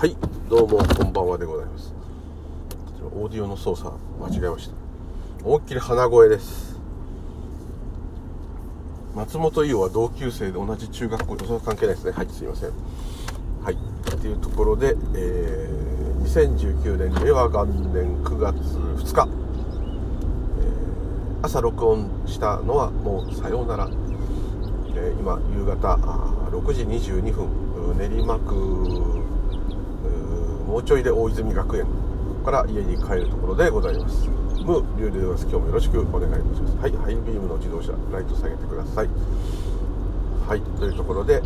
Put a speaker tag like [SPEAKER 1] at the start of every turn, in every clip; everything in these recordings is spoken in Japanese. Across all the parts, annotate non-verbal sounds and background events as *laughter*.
[SPEAKER 1] はいどうもこんばんはでございます。オーディオの操作間違えました。思いっきり鼻声です。松本伊代は同級生で同じ中学校それは関係ないですね。はいすいません。はいっていうところで、えー、2019年令和元年9月2日、えー、朝録音したのはもうさようなら、えー、今夕方6時22分。練馬区もうちょいで大泉学園から家に帰るところでございます。ムーリュウでございます。今日もよろしくお願いいたします。はいハイビームの自動車ライト下げてください。はいというところで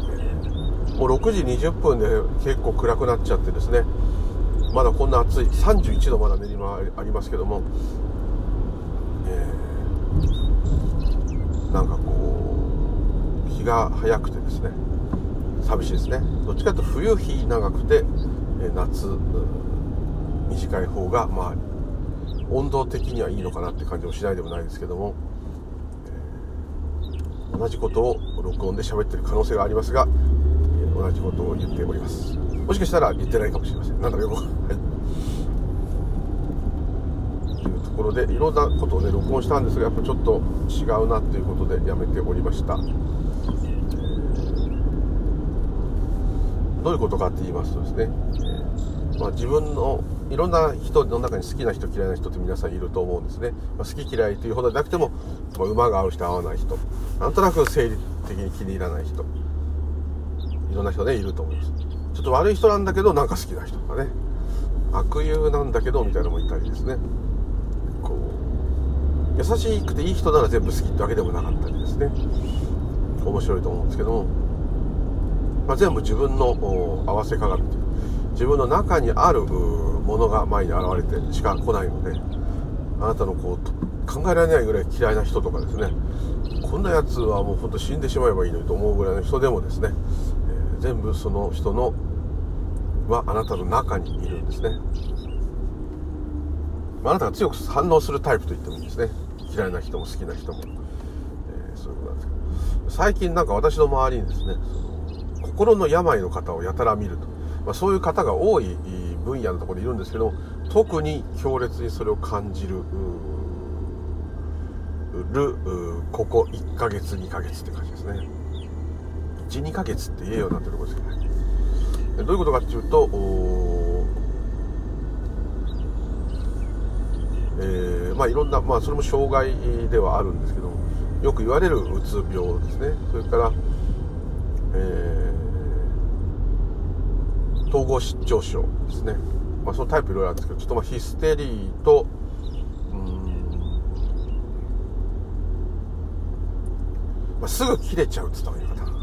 [SPEAKER 1] もう6時20分で結構暗くなっちゃってですね。まだこんな暑い31度まだ練馬ありますけども、えー、なんかこう日が早くてですね寂しいですね。どっちかというと冬日長くて夏短い方がまあ温度的にはいいのかなって感じもしないでもないですけども、同じことを録音で喋ってる可能性がありますが、同じことを言っております。もしかしたら言ってないかもしれません。なんだろうよはい。というところでいろんなことをね録音したんですがやっぱちょっと違うなということでやめておりました。どういうことかって言いますとですね、まあ、自分のいろんな人の中に好きな人嫌いな人って皆さんいると思うんですね、まあ、好き嫌いというほどじゃなくても、まあ、馬が合う人合わない人なんとなく生理的に気に入らない人。いろんな人ねいると思います。ちょっと悪い人なんだけどなんか好きな人とかね。悪友なんだけどみたいなのもいたりですね。こう優しくていい人なら全部好きってわけでもなかったりですね。面白いと思うんですけども。まあ、全部自分の合わせ鏡という自分の中にあるものが前に現れてしか来ないのであなたのこう考えられないぐらい嫌いな人とかですね。こんなやつはもうほんと死んでしまえばいいのにと思うぐらいの人でもですね、えー、全部その人のはあなたの中にいるんですね。あなたが強く反応するタイプと言ってもいいですね。嫌いな人も好きな人も、えー、そういうことなんですけど。最近なんか私の周りにですね心の病の方をやたら見ると、まあ、そういう方が多い分野のところにいるんですけど特に強烈にそれを感じるるここ1ヶ月2ヶ月って感じですね。12ヶ月って言えようになってるところですけどねどういうことかっていうとえー、まあいろんなまあそれも障害ではあるんですけどよく言われるうつ病ですね。それからえー、統合失調症ですね、まあ、そのタイプいろいろあるんですけどちょっとまあヒステリーとまあ、すぐ切れちゃうって言った方がいいかな。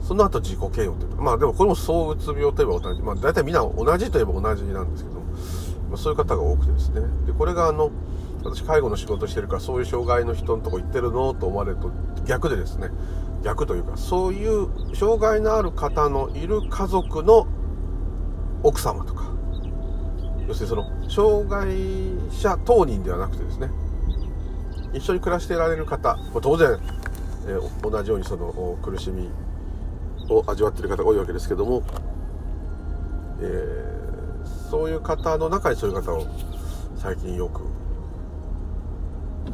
[SPEAKER 1] その後自己嫌悪というかまあでもこれも躁うつ病といえば同じまあ大体みんな同じといえば同じなんですけど、まあ、そういう方が多くてですね。でこれがあの私介護の仕事してるからそういう障害の人のとこ行ってるのと思われると逆でですね逆というかそういう障害のある方のいる家族の奥様とか要するにその障害者当人ではなくてですね一緒に暮らしていられる方当然、えー、同じようにその苦しみを味わっている方が多いわけですけども、えー、そういう方の中にそういう方を最近よく、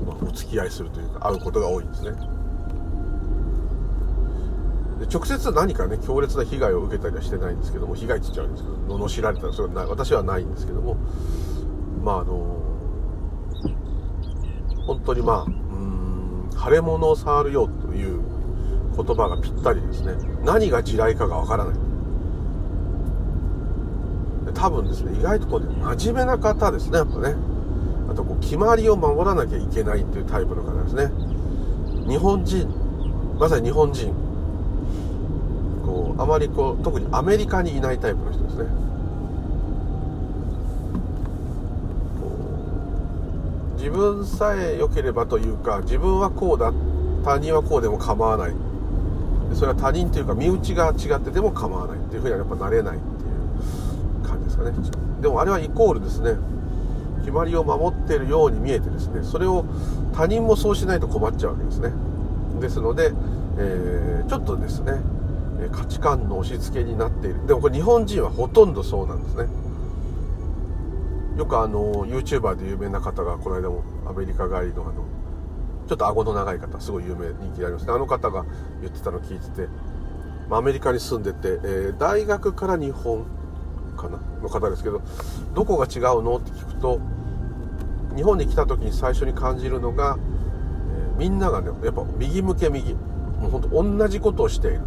[SPEAKER 1] まあ、お付き合いするというか会うことが多いんですね。直接何かね強烈な被害を受けたりはしてないんですけども被害って言っちゃうんですけど罵られたらそれはない。私はないんですけども。まああの本当にまあうん腫れ物を触るよという言葉がぴったりですね。何が地雷かがわからない。多分ですね意外とこう、ね、真面目な方ですねやっぱね。あとこう決まりを守らなきゃいけないっていうタイプの方ですね。日本人まさに日本人。あまりこう特にアメリカにいないタイプの人ですね。自分さえ良ければというか自分はこうだ他人はこうでも構わない。それは他人というか身内が違ってでも構わないっていうふうにはやっぱなれないっていう感じですかね。でもあれはイコールですね。決まりを守っているように見えてですね。それを他人もそうしないと困っちゃうわけですね。ですので、えー、ちょっとですね価値観の押し付けになっている。でもこれ日本人はほとんどそうなんですね。よくあの YouTuber で有名な方がこの間もアメリカ帰りのあのちょっと顎の長い方すごい有名人気ありますね。あの方が言ってたの聞いててまアメリカに住んでて、えー、大学から日本かな？の方ですけどどこが違うの？って聞くと日本に来た時に最初に感じるのが、えー、みんながねやっぱ右向け右もうほんと同じことをしている。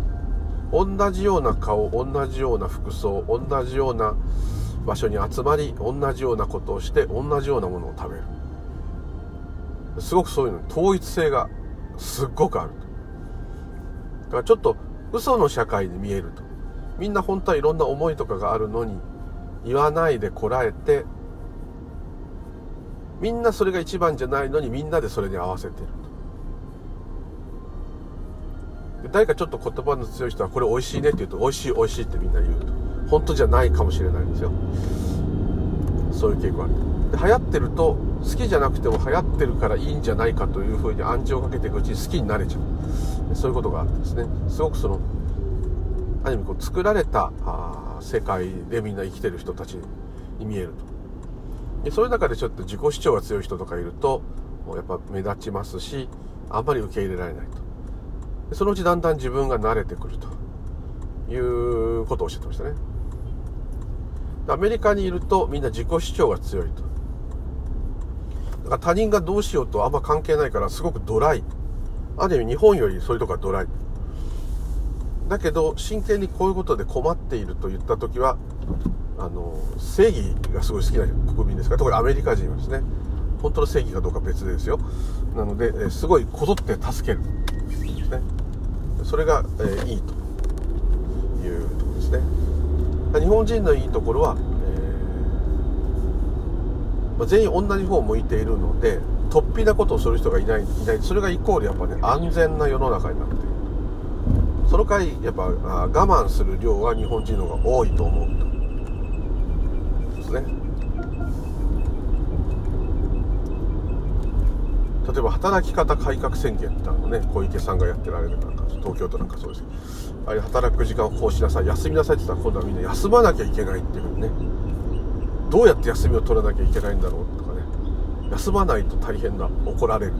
[SPEAKER 1] 同じような顔同じような服装同じような場所に集まり同じようなことをして同じようなものを食べる。すごくそういうの統一性がすっごくあると。だからちょっと嘘の社会に見えると。みんな本当はいろんな思いとかがあるのに言わないでこらえてみんなそれが一番じゃないのにみんなでそれに合わせてる。誰かちょっと言葉の強い人はこれ美味しいねって言うと美味しい美味しいってみんな言うと。本当じゃないかもしれないんですよ。そういう傾向がある。流行ってると好きじゃなくても流行ってるからいいんじゃないかというふうに暗示をかけていくうちに好きになれちゃう。そういうことがあってですね。すごくそのある意味こう作られたあ世界でみんな生きてる人たちに見えると。でそういう中でちょっと自己主張が強い人とかいるとやっぱ目立ちますしあんまり受け入れられないと。そのうちだんだん自分が慣れてくると。いうことをおっしゃってましたね。アメリカにいるとみんな自己主張が強いと。だから他人がどうしようとあんま関係ないからすごくドライ。ある意味日本よりそういうとこはドライ。だけど真剣にこういうことで困っていると言った時はあの正義がすごい好きな国民ですから特にアメリカ人はですね。本当の正義かどうか別ですよ。なので、すごいこぞって助ける。ですね。それが、えー、いいというところですね。日本人のいいところは、えー、まあ、全員同じ方を向いているので突飛なことをする人がいないいない。それがイコールやっぱね安全な世の中になっている。その回やっぱ我慢する量は日本人の方が多いと思う。とですね。例えば働き方改革宣言ってあのね小池さんがやってられるなんか東京都なんかそうです。あれ働く時間をこうしなさい。休みなさいって言ったら今度はみんな休まなきゃいけないっていうふうにね。どうやって休みを取らなきゃいけないんだろうとかね。休まないと大変だ怒られる。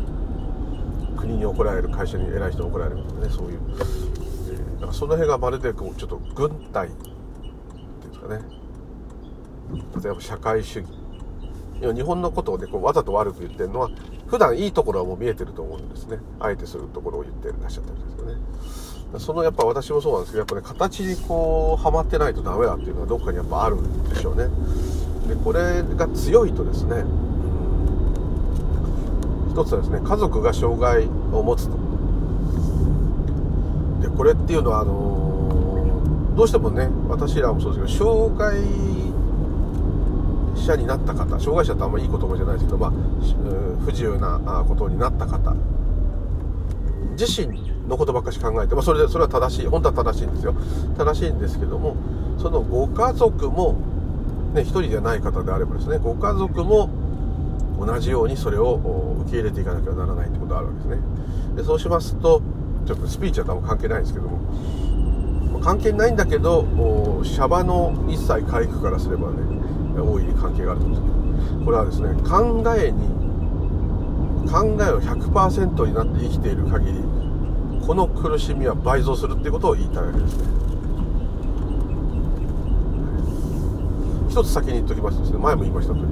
[SPEAKER 1] 国に怒られる会社に偉い人に怒られるとかねそういう。えだからその辺がまるでこうちょっと軍隊っていうんですかね。例えば社会主義。日本のことをねこうわざと悪く言ってるのは普段いいところはもう見えてると思うんですね。あえてするところを言ってらっしゃったりですよね。そのやっぱ私もそうなんですけどやっぱね形にこうはまってないとダメだっていうのはどっかにやっぱあるんでしょうね。でこれが強いとですね一つはですね家族が障害を持つと。でこれっていうのはあの、どうしてもね私らもそうですけど障害者になった方障害者ってあんまりいい言葉じゃないですけど、まあ、不自由なことになった方自身のことばっかし考えて、まあ、それでそれは正しい本当は正しいんですよ。正しいんですけどもそのご家族もね一人じゃない方であればですねご家族も同じようにそれを受け入れていかなければならないってことがあるわけですね。でそうしますとちょっとスピーチは多分関係ないんですけども関係ないんだけどシャバの一切回復からすればね大いに関係があると思うんですこれはですね考えに考えを100%になって生きている限りこの苦しみは倍増するっていうことを言いたいわけですね。一つ先に言っておきますとですね前も言いました通り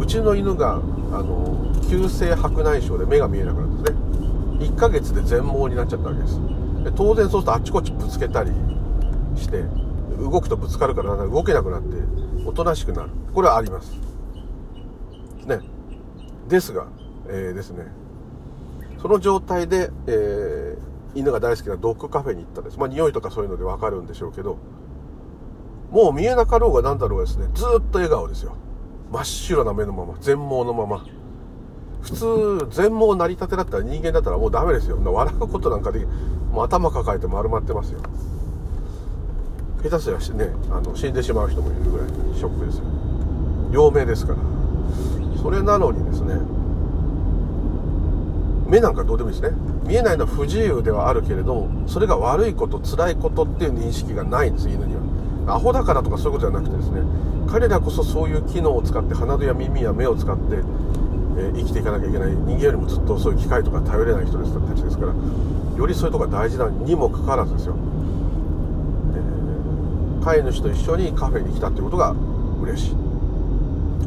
[SPEAKER 1] うちの犬があの急性白内障で目が見えなくなるんですね1ヶ月で全盲になっちゃったわけです。で当然そうするとあっちこっちぶつけたりして動くとぶつかるから動けなくなっておとなしくなる。これはあります。ね。ですが、えー、ですね。その状態で、えー、犬が大好きなドッグカフェに行ったんです。まあ匂いとかそういうので分かるんでしょうけどもう見えなかろうが何だろうがですねずっと笑顔ですよ。真っ白な目のまま全盲のまま。普通全盲成り立てだったら人間だったらもうダメですよ。笑うことなんかでもう頭抱えて丸まってますよ。下手すりゃしねあの死んでしまう人もいるぐらいショックですよ。両目ですから。それなのにですね目なんかどうでもいいですね。見えないのは不自由ではあるけれどそれが悪いこと辛いことっていう認識がないんです犬には。アホだからとかそういうことじゃなくてですね彼らこそそういう機能を使って鼻や耳や目を使って、えー、生きていかなきゃいけない。人間よりもずっとそういう機械とか頼れない人たちですからよりそういうとこが大事なにもかかわらずですよ、飼い主と一緒にカフェに来たってことが嬉しい。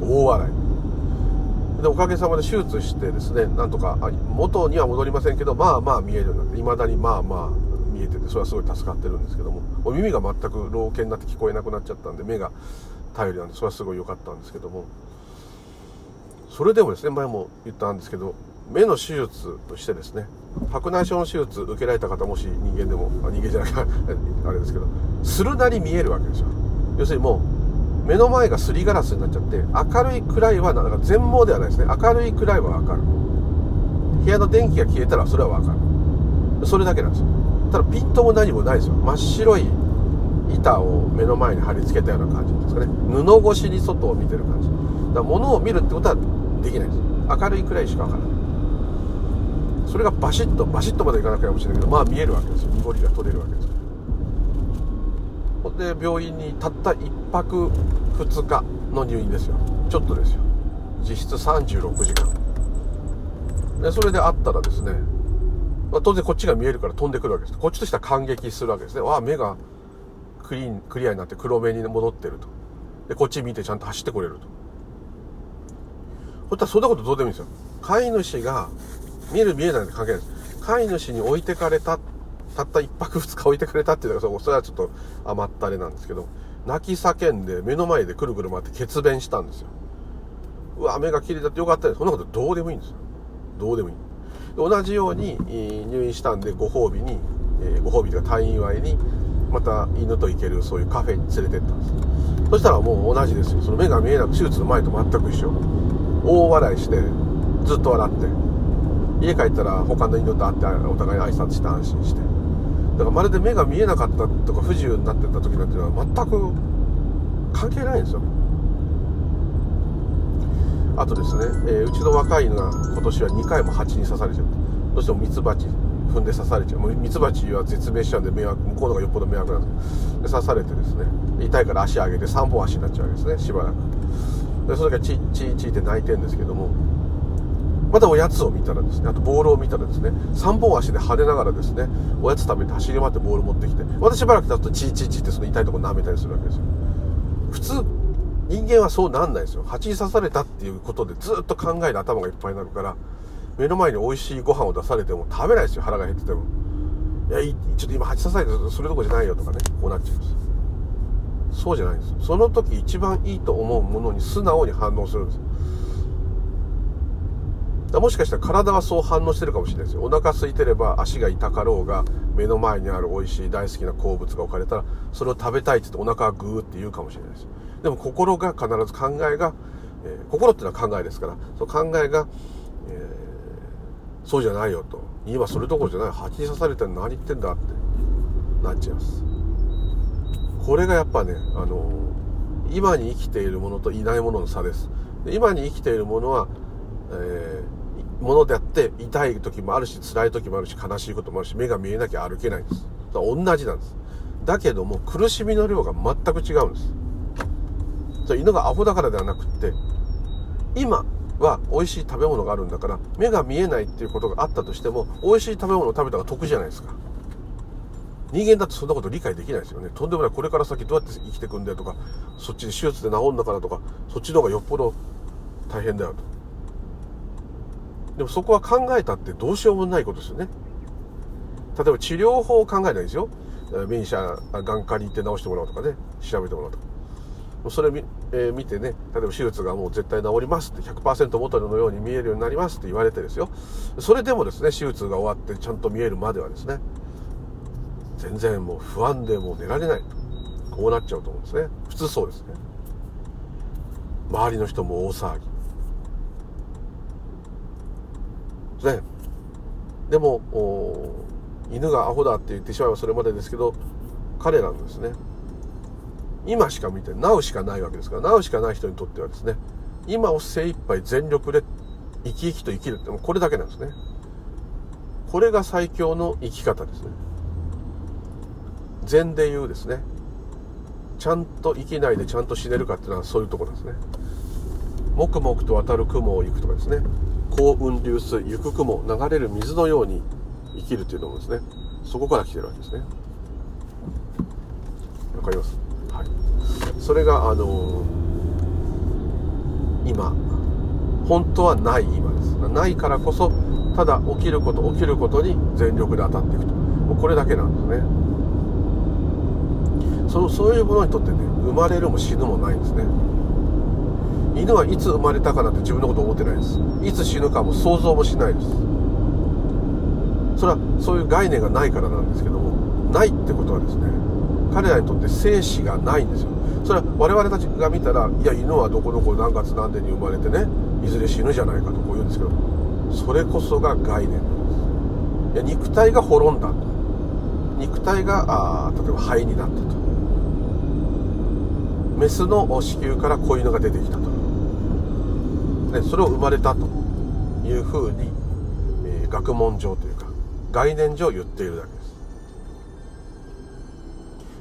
[SPEAKER 1] 大笑い。でおかげさまで手術してですねなんとか元には戻りませんけどまあまあ見えるようになっていまだにまあまあ見えててそれはすごい助かってるんですけども耳が全く老犬になって聞こえなくなっちゃったんで目が頼りなんでそれはすごい良かったんですけども。それでもですね前も言ったんですけど目の手術としてですね白内障の手術受けられた方もし人間でもあ人間じゃなくてあれですけどするなり見えるわけですよ。要するにもう目の前がすりガラスになっちゃって明るい暗いはなんか全盲ではないですね。明るい暗いは分かる。部屋の電気が消えたらそれは分かる。それだけなんですよ。ただピントも何もないですよ。真っ白い板を目の前に貼り付けたような感じですかね。布越しに外を見てる感じ。だから物を見るってことはできないです。明るい暗いしか分からない。それがバシッとバシッとまでいかなきゃいけないけどまあ見えるわけですよ。濁りが取れるわけです。ほんで病院にたった1泊2日の入院ですよ。ちょっとですよ。実質36時間。でそれであったらですね、まあ、当然こっちが見えるから飛んでくるわけです。こっちとしては感激するわけですね。わあ目がクリーンクリアになって黒目に戻ってると。でこっち見てちゃんと走ってこれると。そしたらそんなことどうでもいいんですよ。飼い主が見える見えないって関係ないです飼い主に置いてかれたたった1泊2日置いてくれたっていうのがそれはちょっと甘ったれなんですけど泣き叫んで目の前でくるくる回って血便したんですよ。うわ目が綺麗だってよかったです。そんなことどうでもいいんです。よどうでもいい。同じように入院したんでご褒美に、えー、ご褒美というか退院祝いにまた犬と行けるそういうカフェに連れてったんですそしたらもう同じですよ。その目が見えなく手術の前と全く一緒。大笑いしてずっと笑って家帰ったら他の犬と会ってお互いに挨拶して安心して。だからまるで目が見えなかったとか不自由になってた時なんていうのは全く関係ないんですよ。あとですね、えー、うちの若い犬が今年は2回も蜂に刺されちゃってどうしてもミツバチ踏んで刺されちゃう。もうミツバチは絶命しちゃうんで迷惑向こうのがよっぽど迷惑なんでで刺されてですね痛いから足上げて3本足になっちゃうわけですねしばらく。でそれからチッチーチーって泣いてるんですけどもまたおやつを見たらですねあとボールを見たらですね3本足で跳ねながらですねおやつ食べて走り回ってボール持ってきてまたしばらく経つとチーチーチーってその痛いとこ舐めたりするわけですよ。普通人間はそうなんないですよ。蜂に刺されたっていうことでずっと考える頭がいっぱいになるから目の前に美味しいご飯を出されても食べないですよ。腹が減ってても。いやちょっと今蜂刺されてそれどころじゃないよとかねこうなっちゃうんです。そうじゃないんです。その時一番いいと思うものに素直に反応するんです。もしかしたら体はそう反応してるかもしれないですよ。お腹空いてれば足が痛かろうが目の前にある美味しい大好きな好物が置かれたらそれを食べたいって言ってお腹がグーって言うかもしれないです。でも心が必ず考えが、えー、心っていうのは考えですからその考えが、えー、そうじゃないよと。今それどころじゃない。蜂に刺されて何言ってんだってなっちゃいます。これがやっぱねあの今に生きているものといないものの差です。今に生きているものは、えーものであって痛い時もあるし辛い時もあるし悲しいこともあるし目が見えなきゃ歩けないんです。だから同じなんです。だけども苦しみの量が全く違うんです。そ犬がアホだからではなくって今は美味しい食べ物があるんだから目が見えないっていうことがあったとしても美味しい食べ物を食べた方が得じゃないですか。人間だってそんなこと理解できないですよね。とんでもない。これから先どうやって生きていくんだよとかそっちで手術で治るんだからとかそっちの方がよっぽど大変だよと。でもそこは考えたってどうしようもないことですよね。例えば治療法を考えないですよ。ミンシャ眼科に行って治してもらうとかね、調べてもらうとか。それ見,、えー、見てね、例えば手術がもう絶対治りますって100%元のように見えるようになりますって言われてですよ。それでもですね、手術が終わってちゃんと見えるまではですね、全然もう不安でもう寝られない。こうなっちゃうと思うんですね。普通そうですね。周りの人も大騒ぎ。ね。でも犬がアホだって言ってしまえばそれまでですけど彼らのですね今しか見てなうしかないわけですからなうしかない人にとってはですね今を精一杯全力で生き生きと生きるってこれだけなんですね。これが最強の生き方ですね。禅で言うですねちゃんと生きないでちゃんと死ねるかっていうのはそういうところですね。黙々と渡る雲を行くとかですね。幸運流水行く雲流れる水のように生きるというのもですねそこから来てるわけですね。わかります？はい。それがあのー、今。本当はない今です。ないからこそただ起きること起きることに全力で当たっていくと。もうこれだけなんですね。そそういうものにとってね生まれるも死ぬもないんですね。犬はいつ生まれたかなんて自分のこと思ってないです。いつ死ぬかも想像もしないです。それはそういう概念がないからなんですけどもないってことはですね彼らにとって生死がないんですよ。それは我々たちが見たらいや犬はどこどこ何月何年に生まれてねいずれ死ぬじゃないかとこう言うんですけどそれこそが概念なんです。いや肉体が滅んだと。肉体があ例えば肺になったと。メスの子宮から子犬が出てきたと、ね、それを生まれたというふうに、えー、学問上というか概念上言っているだけです。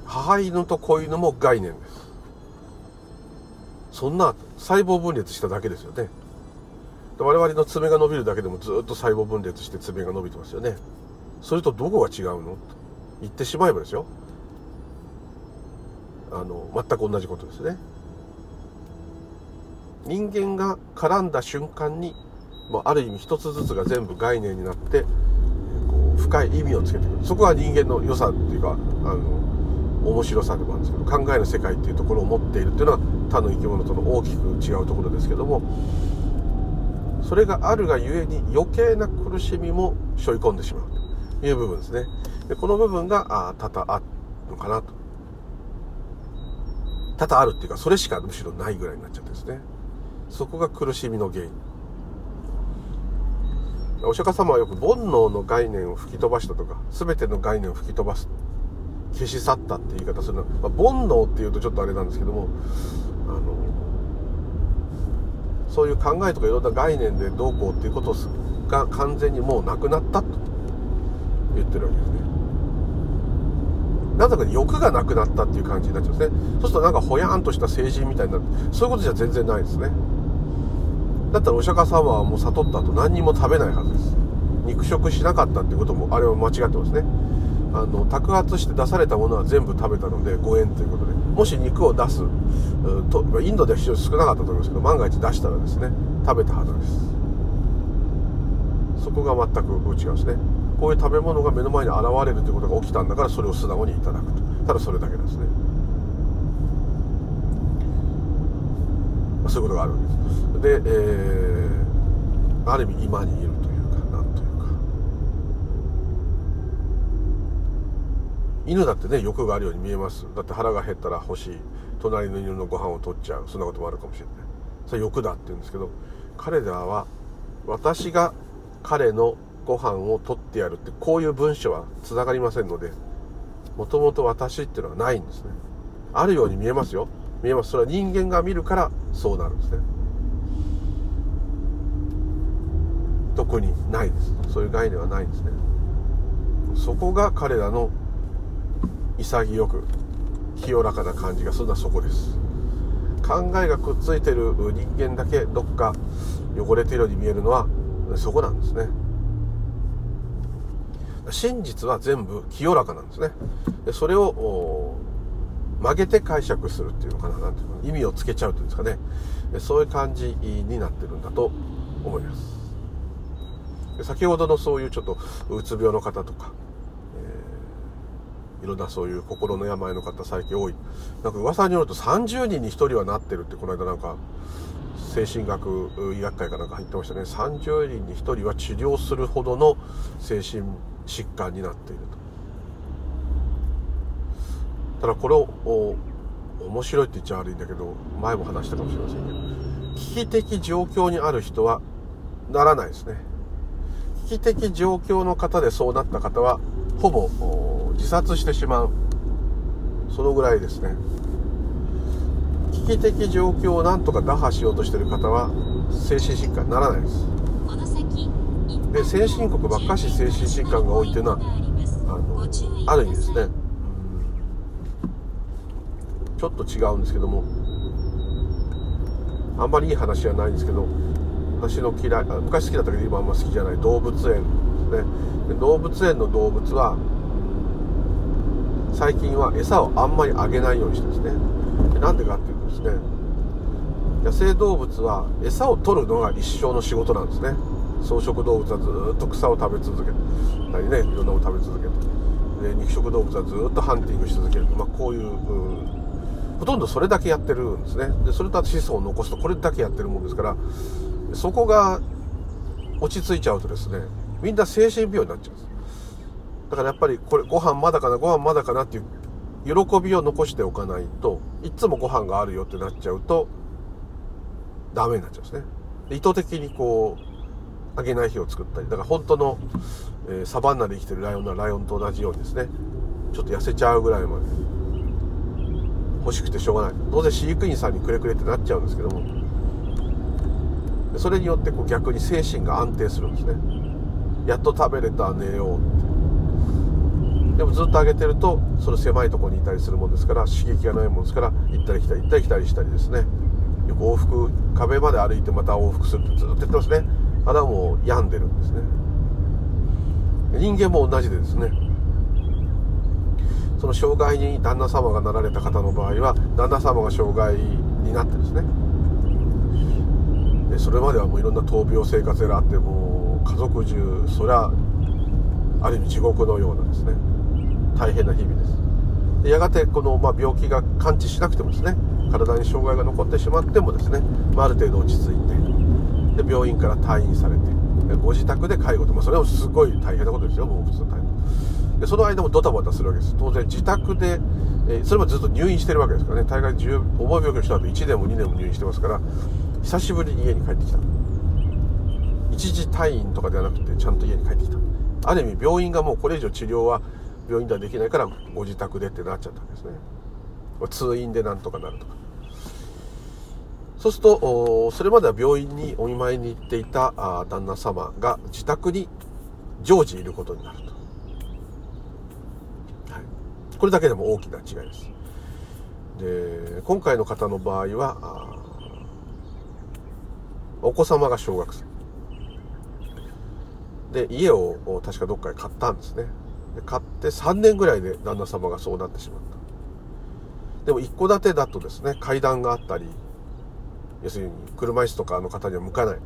[SPEAKER 1] 母犬と子犬も概念です。そんな細胞分裂しただけですよね。我々の爪が伸びるだけでもずっと細胞分裂して爪が伸びてますよね。それとどこが違うの？と言ってしまえばですよ。あの全く同じことですね。人間が絡んだ瞬間に、まあ、ある意味一つずつが全部概念になってこう深い意味をつけてくる。そこは人間の良さっていうかあの面白さでもあるんですけど考えの世界っていうところを持っているっていうのは他の生き物との大きく違うところですけどもそれがあるがゆえに余計な苦しみも背負い込んでしまうという部分ですね。でこの部分があ多々あるのかなと。多々あるっていうかそれしかむしろないぐらいになっちゃってですね。そこが苦しみの原因お釈迦様はよく煩悩の概念を吹き飛ばしたとか全ての概念を吹き飛ばす消し去ったって言い方するのは、まあ、煩悩っていうとちょっとあれなんですけどもあのそういう考えとかいろんな概念でどうこうっていうことが完全にもうなくなったと言ってるわけですね。なぜか欲がなくなったっていう感じになっちゃうんですね。そうするとなんかほやんとした成人みたいになる。そういうことじゃ全然ないですね。だったらお釈迦様はもう悟った後何にも食べないはずです。肉食しなかったってこともあれは間違ってますね。あの托発して出されたものは全部食べたのでご縁ということで。もし肉を出すとインドでは非常に少なかったと思いますけど万が一出したらですね食べたはずです。そこが全く違うんですね。こういう食べ物が目の前に現れるということが起きたんだからそれを素直にいただくと。ただそれだけですね、まあ、そういうことがあるわけです。で、えー、ある意味今にいるというかなんというか。犬だってね欲があるように見えます。だって腹が減ったら欲しい隣の犬のご飯を取っちゃう。そんなこともあるかもしれない。それ欲だって言うんですけど彼らは私が彼のご飯を取ってやるってこういう文章はつながりませんのでもともと私っていうのはないんですね。あるように見えますよ。見えます。それは人間が見るからそうなるんですね。特にないです。そういう概念はないんですね。そこが彼らの潔く清らかな感じがするのはそこです。考えがくっついてる人間だけどっか汚れてるように見えるのはそこなんですね。真実は全部清らかなんですね。でそれを曲げて解釈するっていうのかななんていうの意味をつけちゃうというんですかね。そういう感じになってるんだと思います。先ほどのそういうちょっとうつ病の方とかいろんなそういう心の病の方最近多い。なんか噂によると30人に1人はなってるってこの間なんか精神学医学会かなんか入ってましたね。30人に1人は治療するほどの精神疾患になっていると。ただこれを面白いって言っちゃ悪いんだけど前も話したかもしれませんけど危機的状況にある人はならないですね。危機的状況の方でそうなった方はほぼ自殺してしまう。そのぐらいですね。危機的状況をなんとか打破しようとしてる方は精神疾患にならないです。で先進国ばっかし精神疾患が多いっていうのはあのある意味ですね。ちょっと違うんですけども。あんまりいい話じゃないんですけど。私の嫌い昔好きだったけど今あんま好きじゃない。動物園。ですね動物園の動物は最近は餌をあんまりあげないようにしてですね。なんでかっていうとですね。野生動物は餌を取るのが一生の仕事なんですね。草食動物はずっと草を食べ続けたりねいろんなもの食べ続けてで肉食動物はずっとハンティングし続ける、まあ、こういうほとんどそれだけやってるんですね。でそれと子孫を残すとこれだけやってるもんですからそこが落ち着いちゃうとですねみんな精神病になっちゃうんです。だからやっぱりこれご飯まだかなご飯まだかなっていう喜びを残しておかないといつもご飯があるよってなっちゃうとダメになっちゃうんですね。意図的にこうあげない日を作ったりだから本当の、えー、サバンナで生きてるライオンなライオンと同じようにですねちょっと痩せちゃうぐらいまで欲しくてしょうがない。当然飼育員さんにくれくれってなっちゃうんですけども。それによってこう逆に精神が安定するんですね。やっと食べれた寝よ。うってでもずっと上げてるとその狭いとこにいたりするもんですから刺激がないもんですから行ったり来たり行ったり来たりしたりですね。よく往復壁まで歩いてまた往復するってずっと言ってますね。あれはもう病んでるんですね。人間も同じでですね。その障害に旦那様がなられた方の場合は旦那様が障害になってですね。でそれまではもういろんな闘病生活があってもう家族中そりゃある意味地獄のようなですね。大変な日々です。でやがてこの、まあ、病気が完治しなくてもですね体に障害が残ってしまってもですね、まあ、ある程度落ち着いてで病院から退院されてご自宅で介護と、まあ、それもすごい大変なことですよもう普通の大変でその間もドタバタするわけです。当然自宅で、えー、それもずっと入院してるわけですからね。大概重い病気の人だと1年も2年も入院してますから久しぶりに家に帰ってきた。一時退院とかではなくてちゃんと家に帰ってきた。ある意味病院がもうこれ以上治療は病院ではできないからご自宅でってなっちゃったんですね。通院でなんとかなるとか。そうするとそれまでは病院にお見舞いに行っていた旦那様が自宅に常時いることになると、これだけでも大きな違いです。で今回の方の場合はお子様が小学生。で家を確かどっかで買ったんですね。で買って3年ぐらいで旦那様がそうなってしまった。でも一戸建てだとですね階段があったり要するに車椅子とかの方には向かない。っ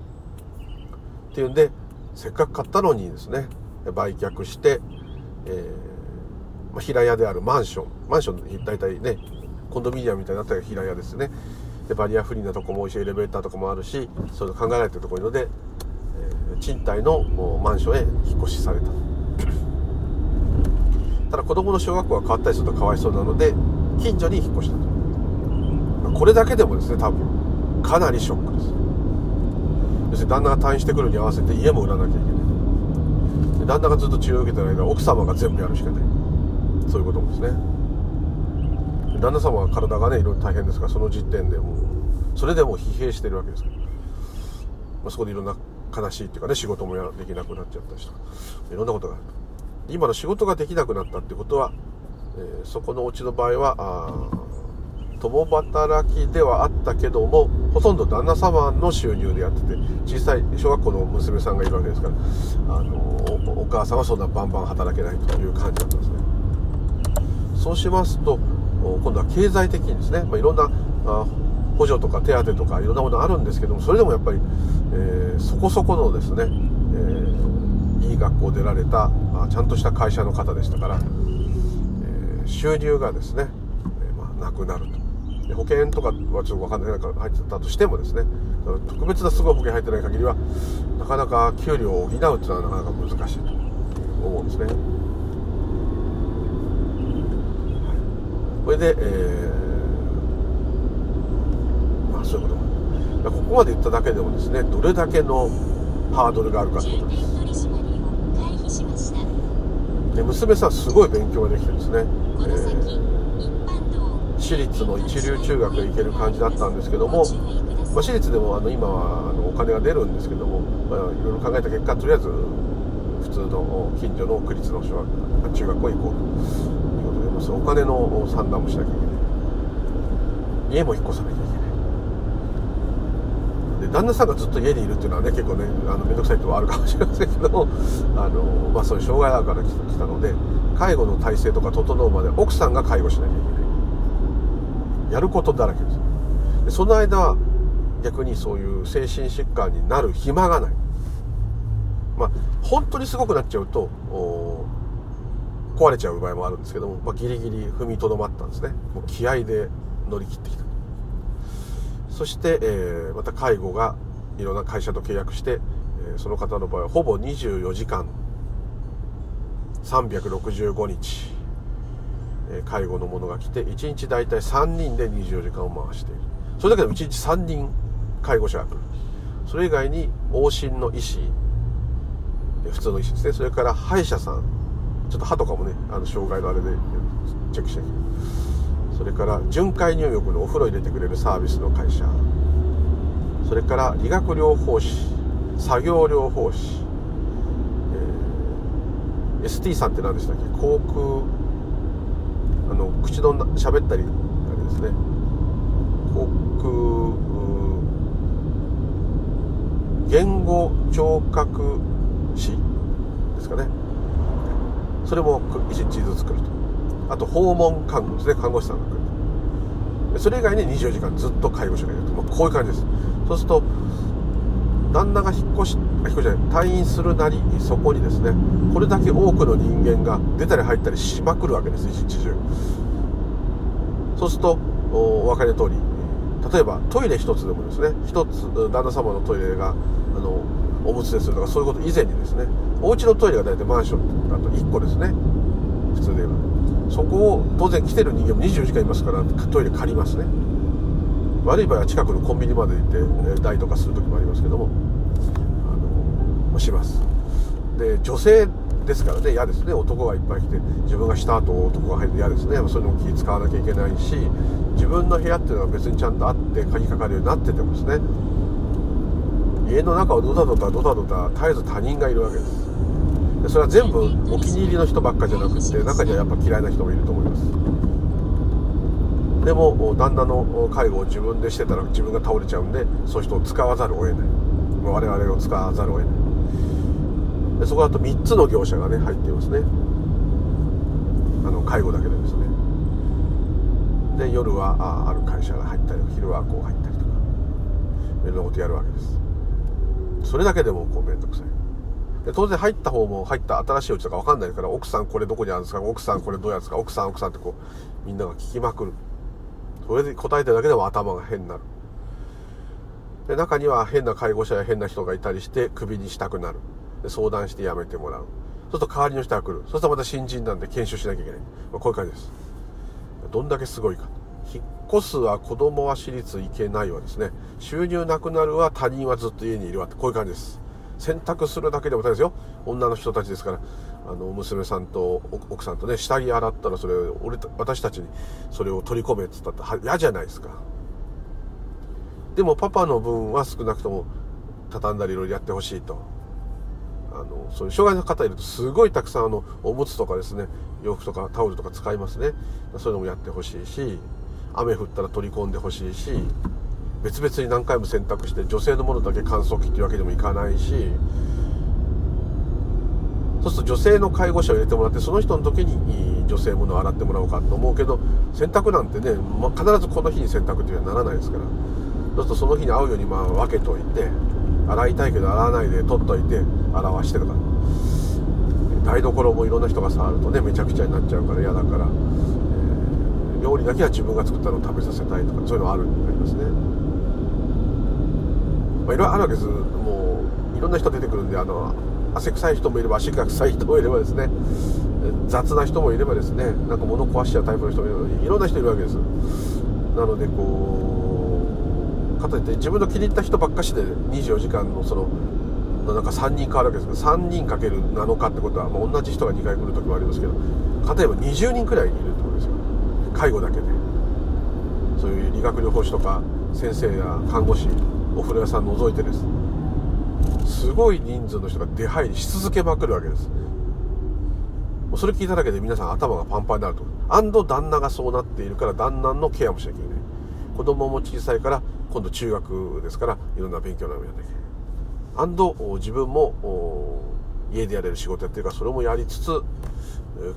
[SPEAKER 1] ていうんでせっかく買ったのにですね売却して、えー、まあ、平屋であるマンションマンション大体ねコンドミニアムみたいになったら平屋ですね。でバリアフリーなとこも多いしエレベーターとかもあるしそういうの考えられてるところので、えー、賃貸のマンションへ引っ越しされた。ただ子供の小学校が変わったりするとかわいそうなので近所に引っ越したと。これだけでもですね多分かなりショックです。要するに旦那が退院してくるに合わせて家も売らなきゃいけない。で旦那がずっと治療を受けてる間奥様が全部やるしかないそういうことですね。旦那様は体がねいろいろ大変ですからその時点でもうそれでもう疲弊してるわけですから、まあ、そこでいろんな悲しいっていうかね仕事もできなくなっちゃったりとか。いろんなことがある。と今の仕事ができなくなったってことは、えー、そこのお家の場合は共働きではあったけどもほとんど旦那様の収入でやってて小さい小学校の娘さんがいるわけですからあのお母さんはそんなバンバン働けないという感じだったんですね。そうしますと今度は経済的にですね、まあ、いろんな補助とか手当とかいろんなものあるんですけどもそれでもやっぱり、えー、そこそこのですね、えー、いい学校出られたあちゃんとした会社の方でしたから、えー、収入がですね、えまあ、なくなると保険とかはちょっと分かんない中入ってたとしてもですね特別なすごい保険入ってない限りはなかなか給料を補うっていうのはなかなか難しいと思うんですね。これで、えー、まあそういうこと。ここまで言っただけでもですねどれだけのハードルがあるかということです。で娘さんすごい勉強ができてですね、えー、私立の一流中学へ行ける感じだったんですけどもまあ、私立でもあの今はあのお金が出るんですけども、まあ、いろいろ考えた結果とりあえず普通の近所の区立の小学中学校行こうとまあ、そのお金の算段もしなきゃいけない。家も引っ越さなきゃいけない。で旦那さんがずっと家にいるっていうのはね結構ねあの面倒くさいとこあるかもしれませんけど *laughs* あの、まあ、そういう障害あるから来たので介護の体制とか整うまで奥さんが介護しなきゃいけない。やることだらけです。でその間逆にそういう精神疾患になる暇がない。まあ本当にすごくなっちゃうと壊れちゃう場合もあるんですけども、まあ、ギリギリ踏みとどまったんですね。もう気合で乗り切ってきたそして、えー、また介護がいろんな会社と契約して、えー、その方の場合はほぼ24時間365日、えー、介護のものが来て1日大体3人で24時間を回している。それだけでも1日3人介護者が来る。それ以外に往診の医師普通の医師ですね。それから歯医者さん。ちょっと歯とかもねあの障害のあれでチェックしなきゃ。いけないそれから巡回入浴のお風呂入れてくれるサービスの会社。それから理学療法士作業療法士、えー、ST さんって何でしたっけ？航空あの口の喋ったりあれですね。航空言語聴覚士ですかね。それも1日ずつ来ると。あと訪問看護ですね。看護師さんが来ると。それ以外に24時間ずっと介護者がいると、まあ、こういう感じです。そうすると旦那が引っ越し引っ越しじゃない退院するなりそこにですねこれだけ多くの人間が出たり入ったりしまくるわけです。一日中。そうするとお分かりの通り例えばトイレ一つでもですね一つ旦那様のトイレがあのおむつでするとかそういうこと以前にですねお家のトイレが大体マンションだと1個ですね。普通で言えば。そこを当然来てる人間も24時間いますからトイレ借りますね。悪い場合は近くのコンビニまで行って代とかする時もありますけどもあのします。で女性ですからね嫌ですね。男がいっぱい来て自分がした後男が入って嫌ですね。そういうのも気使わなきゃいけないし自分の部屋っていうのは別にちゃんとあって鍵かかるようになっててもですね家の中をドタドタドタドタ絶えず他人がいるわけです。それは全部お気に入りの人ばっかじゃなくて中にはやっぱ嫌いな人もいると思います。でも旦那の介護を自分でしてたら自分が倒れちゃうんでそういう人を使わざるを得ない。我々を使わざるを得ない。でそこだと3つの業者がね入っていますね。あの介護だけでですね。で夜はあある会社が入ったり昼はこう入ったりとかいろんなことやるわけです。それだけでもこう面倒くさいで当然入った方も入った新しいお家とか分かんないから奥さんこれどこにあるんですか奥さんこれどうやるんですか奥さん奥さんってこうみんなが聞きまくるそれで答えてるだけでも頭が変になるで中には変な介護者や変な人がいたりしてクビにしたくなるで相談して辞めてもらう。そうすると代わりの人が来る。そうするとまた新人なんで研修しなきゃいけない。まあ、こういう感じです。どんだけすごいか。引っ越すは子供は私立行けないわですね。収入なくなるは他人はずっと家にいるわって、こういう感じです。選択するだけでも大変ですよ。女の人たちですから、あの、娘さんと奥さんとね、下着洗ったらそれ、俺、私たちにそれを取り込めって言ったって嫌じゃないですか。でもパパの分は少なくとも畳んだりいろいろやってほしいと。あのそういう障害の方いるとすごいたくさんあのおむつとかですね洋服とかタオルとか使いますねそういうのもやってほしいし雨降ったら取り込んでほしいし別々に何回も洗濯して女性のものだけ乾燥機っていうわけにもいかないしそうすると女性の介護者を入れてもらってその人の時に女性ものを洗ってもらおうかと思うけど洗濯なんてね、まあ、必ずこの日に洗濯っていうのはならないですから。そうするとその日に合うようにまあ分けといて洗いたいけど洗わないで取っといて洗わしてとか。台所もいろんな人が触るとねめちゃくちゃになっちゃうから嫌だから、料理だけは自分が作ったのを食べさせたいとかそういうのあるありますね。まあいろいろあるわけです。もういろんな人出てくるんであの汗臭い人もいれば足が臭い人もいればですね。雑な人もいればですね。なんか物壊しちゃうタイプの人もいる。いろんな人いるわけです。なのでこうかといって自分の気に入った人ばっかしで24時間のそのなんか3人変わるわけですけど3人かける7日ってことは、まあ、同じ人が2回来る時もありますけど例えば20人くらいいる。介護だけで。そういう理学療法士とか先生や看護師お風呂屋さん除いてです。すごい人数の人が出入りし続けまくるわけです。もうそれ聞いただけで皆さん頭がパンパンになるとアンド旦那がそうなっているから旦那のケアもしなきゃいけない。子供も小さいから今度中学ですからいろんな勉強などやんなきゃいけない。アンド自分も家でやれる仕事やってるからそれもやりつつ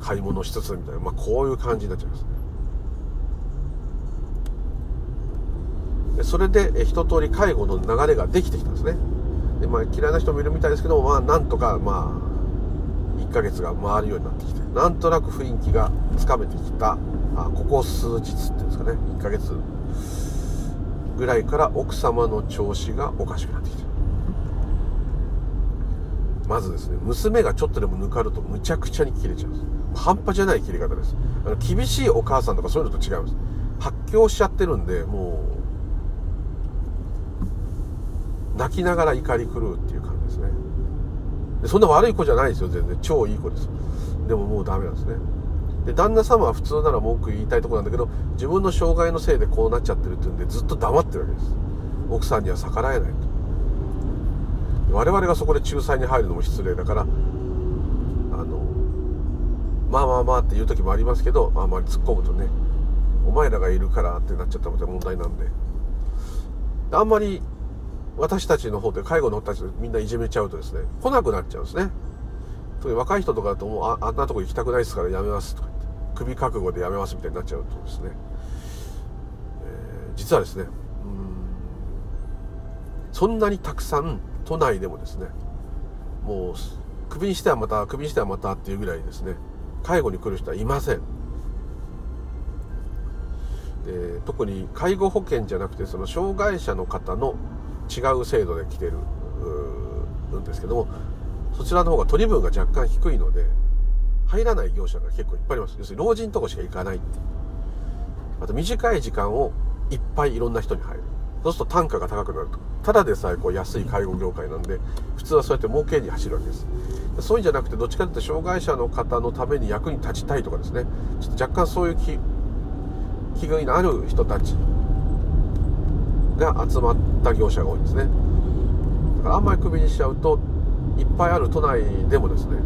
[SPEAKER 1] 買い物しつつみたいな、まあ、こういう感じになっちゃいます。ねそれで一通り介護の流れができてきたんですね。で、まあ、嫌いな人もいるみたいですけど、まあ、なんとか、まあ、1ヶ月が回るようになってきてなんとなく雰囲気がつかめてきたあここ数日っていうんですかね1ヶ月ぐらいから奥様の調子がおかしくなってきてまずですね娘がちょっとでもぬかるとむちゃくちゃに切れちゃうんです。半端じゃない切れ方です。あの厳しいお母さんとかそういうのと違います。発狂しちゃってるんでもう泣きながら怒り狂うっていう感じですね。でそんな悪い子じゃないですよ全然。超いい子です。でももうダメなんですね。で旦那様は普通なら文句言いたいとこなんだけど自分の障害のせいでこうなっちゃってるっていうんでずっと黙ってるわけです。奥さんには逆らえないと。我々がそこで仲裁に入るのも失礼だからあのまあまあまあっていう時もありますけどあんまり突っ込むとねお前らがいるからってなっちゃったので問題なんであんまり私たちの方で介護の方たちみんないじめちゃうとですね来なくなっちゃうんですね。特に若い人とかだともうああんなとこ行きたくないですからやめますとか言って首覚悟でやめますみたいになっちゃうとですね、えー、実はですねうんそんなにたくさん都内でもですねもうクビにしてはまたクビにしてはまたっていうぐらいですね介護に来る人はいません。で特に介護保険じゃなくてその障害者の方の違う制度で来てるんですけどもそちらの方が取り分が若干低いので入らない業者が結構いっぱいあります。要するに老人とこしか行かないっていう。あと短い時間をいっぱいいろんな人に入る。そうすると単価が高くなると。ただでさえこう安い介護業界なんで普通はそうやって儲けに走るわけです。そういうんじゃなくてどっちかというと障害者の方のために役に立ちたいとかですね。ちょっと若干そういう気気がある人たちが集まった業者が多いんですね。だからあんまりクビにしちゃうといっぱいある都内でもですね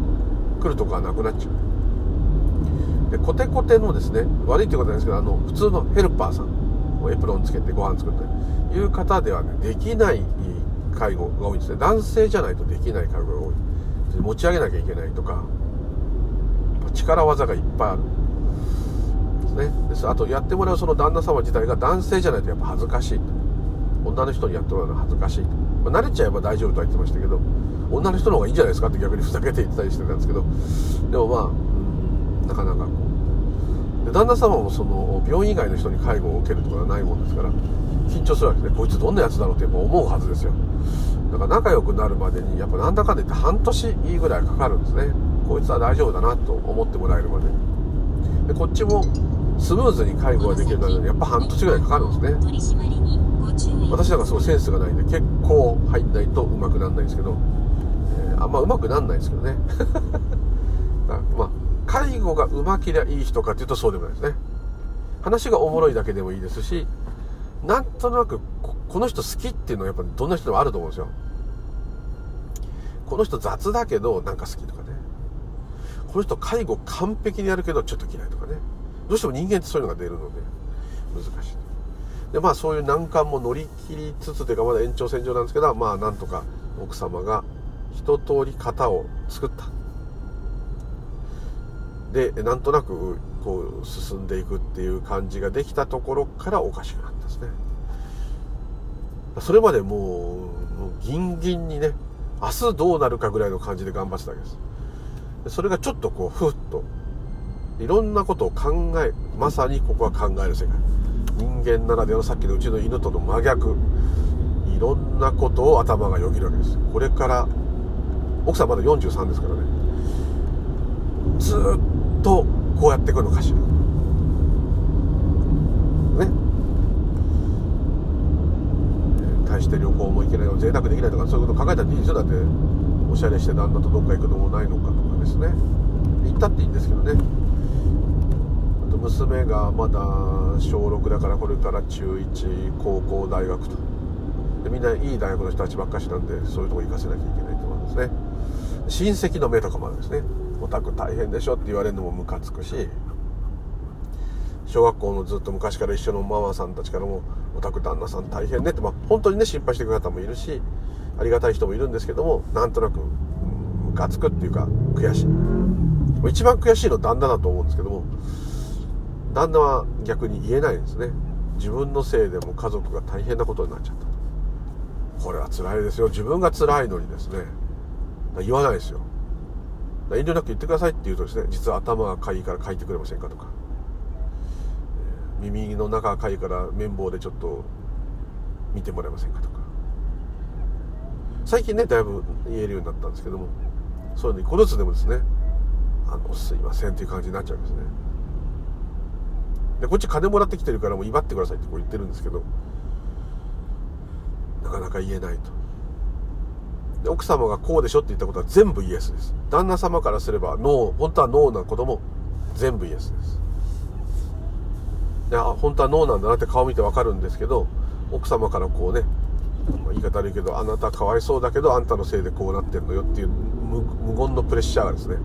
[SPEAKER 1] 来るとこがなくなっちゃう。でコテコテのですね悪いってことなんですけどあの普通のヘルパーさんエプロンつけてご飯作っていう方ではねできない介護が多いんですね。男性じゃないとできない介護が多い。持ち上げなきゃいけないとか力技がいっぱいある。ですね。ですあとやってもらうその旦那様自体が男性じゃないとやっぱ恥ずかしい女の人にやってもらうのは恥ずかしいと。まあ、慣れちゃえば大丈夫とは言ってましたけど女の人の方がいいんじゃないですかって逆にふざけて言ってたりしてたんですけど。でもまあ、なかなかこう。で旦那様もその病院以外の人に介護を受けるとかはないもんですから緊張するわけですねこいつどんなやつだろうってやっぱ思うはずですよ。だから仲良くなるまでにやっぱなんだかんだ言って半年ぐらいかかるんですね。こいつは大丈夫だなと思ってもらえるまで。でこっちもスムーズに介護ができるのにやっぱ半年ぐらいかかるんですね。私なんかすごいセンスがないんで結構入んないとうまくなんないんですけど、えー、あんまうまくなんないですけどね。*laughs* まあ介護がうまけりゃいい人かっていうとそうでもないですね。話がおもろいだけでもいいですしなんとなくこの人好きっていうのはやっぱどんな人でもあると思うんですよ。この人雑だけどなんか好きとかね。この人介護完璧にやるけどちょっと嫌いとかね。どうしても人間ってそういうのが出るので難しい。でまあそういう難関も乗り切りつつというかまだ延長線上なんですけどまあなんとか奥様が一通り型を作った。でなんとなくこう進んでいくっていう感じができたところからおかしくなったんですね。それまでもうもうギンギンにね明日どうなるかぐらいの感じで頑張ってたわけです。それがちょっとこうふっといろんなことを考えまさにここは考える世界。間ならではのさっきのうちの犬との真逆。いろんなことを頭がよぎるわけです。これから奥さんまだ43ですからね。ずっとこうやっていくのかしら。ね。大して旅行も行けないよ贅沢できないとかそういうこと考えたっていいですよ。だっておしゃれして旦那とどっか行くのもないのかとかですね。行ったっていいんですけどね。と娘がまだ小6だからこれから中1高校大学と。でみんないい大学の人たちばっかしなんでそういうとこ行かせなきゃいけないと思うんですね。親戚の目とかもあるんですね。オタク大変でしょって言われるのもムカつくし小学校のずっと昔から一緒のママさんたちからもオタク旦那さん大変ねって、まあ、本当にね心配してくる方もいるしありがたい人もいるんですけどもなんとなくムカつくっていうか悔しい。一番悔しいの旦那だと思うんですけども旦那は逆に言えないですね。自分のせいでも家族が大変なことになっちゃった。これは辛いですよ。自分が辛いのにですね。言わないですよ。遠慮なく言ってくださいって言うとですね実は頭がかいから書いてくれませんかとか。耳の中がかいから綿棒でちょっと見てもらえませんかとか。最近ねだいぶ言えるようになったんですけどもそういうの1個ずつでもですねあのすいませんっていう感じになっちゃうんですね。でこっち金もらってきてるからもう威張ってくださいってこう言ってるんですけどなかなか言えないと。で奥様がこうでしょって言ったことは全部イエスです。旦那様からすればノー本当はノーなことも全部イエスです。であ本当はノーなんだなって顔見てわかるんですけど奥様からこうね言い方悪いけどあなたかわいそうだけどあんたのせいでこうなってんのよっていう無言のプレッシャーがですね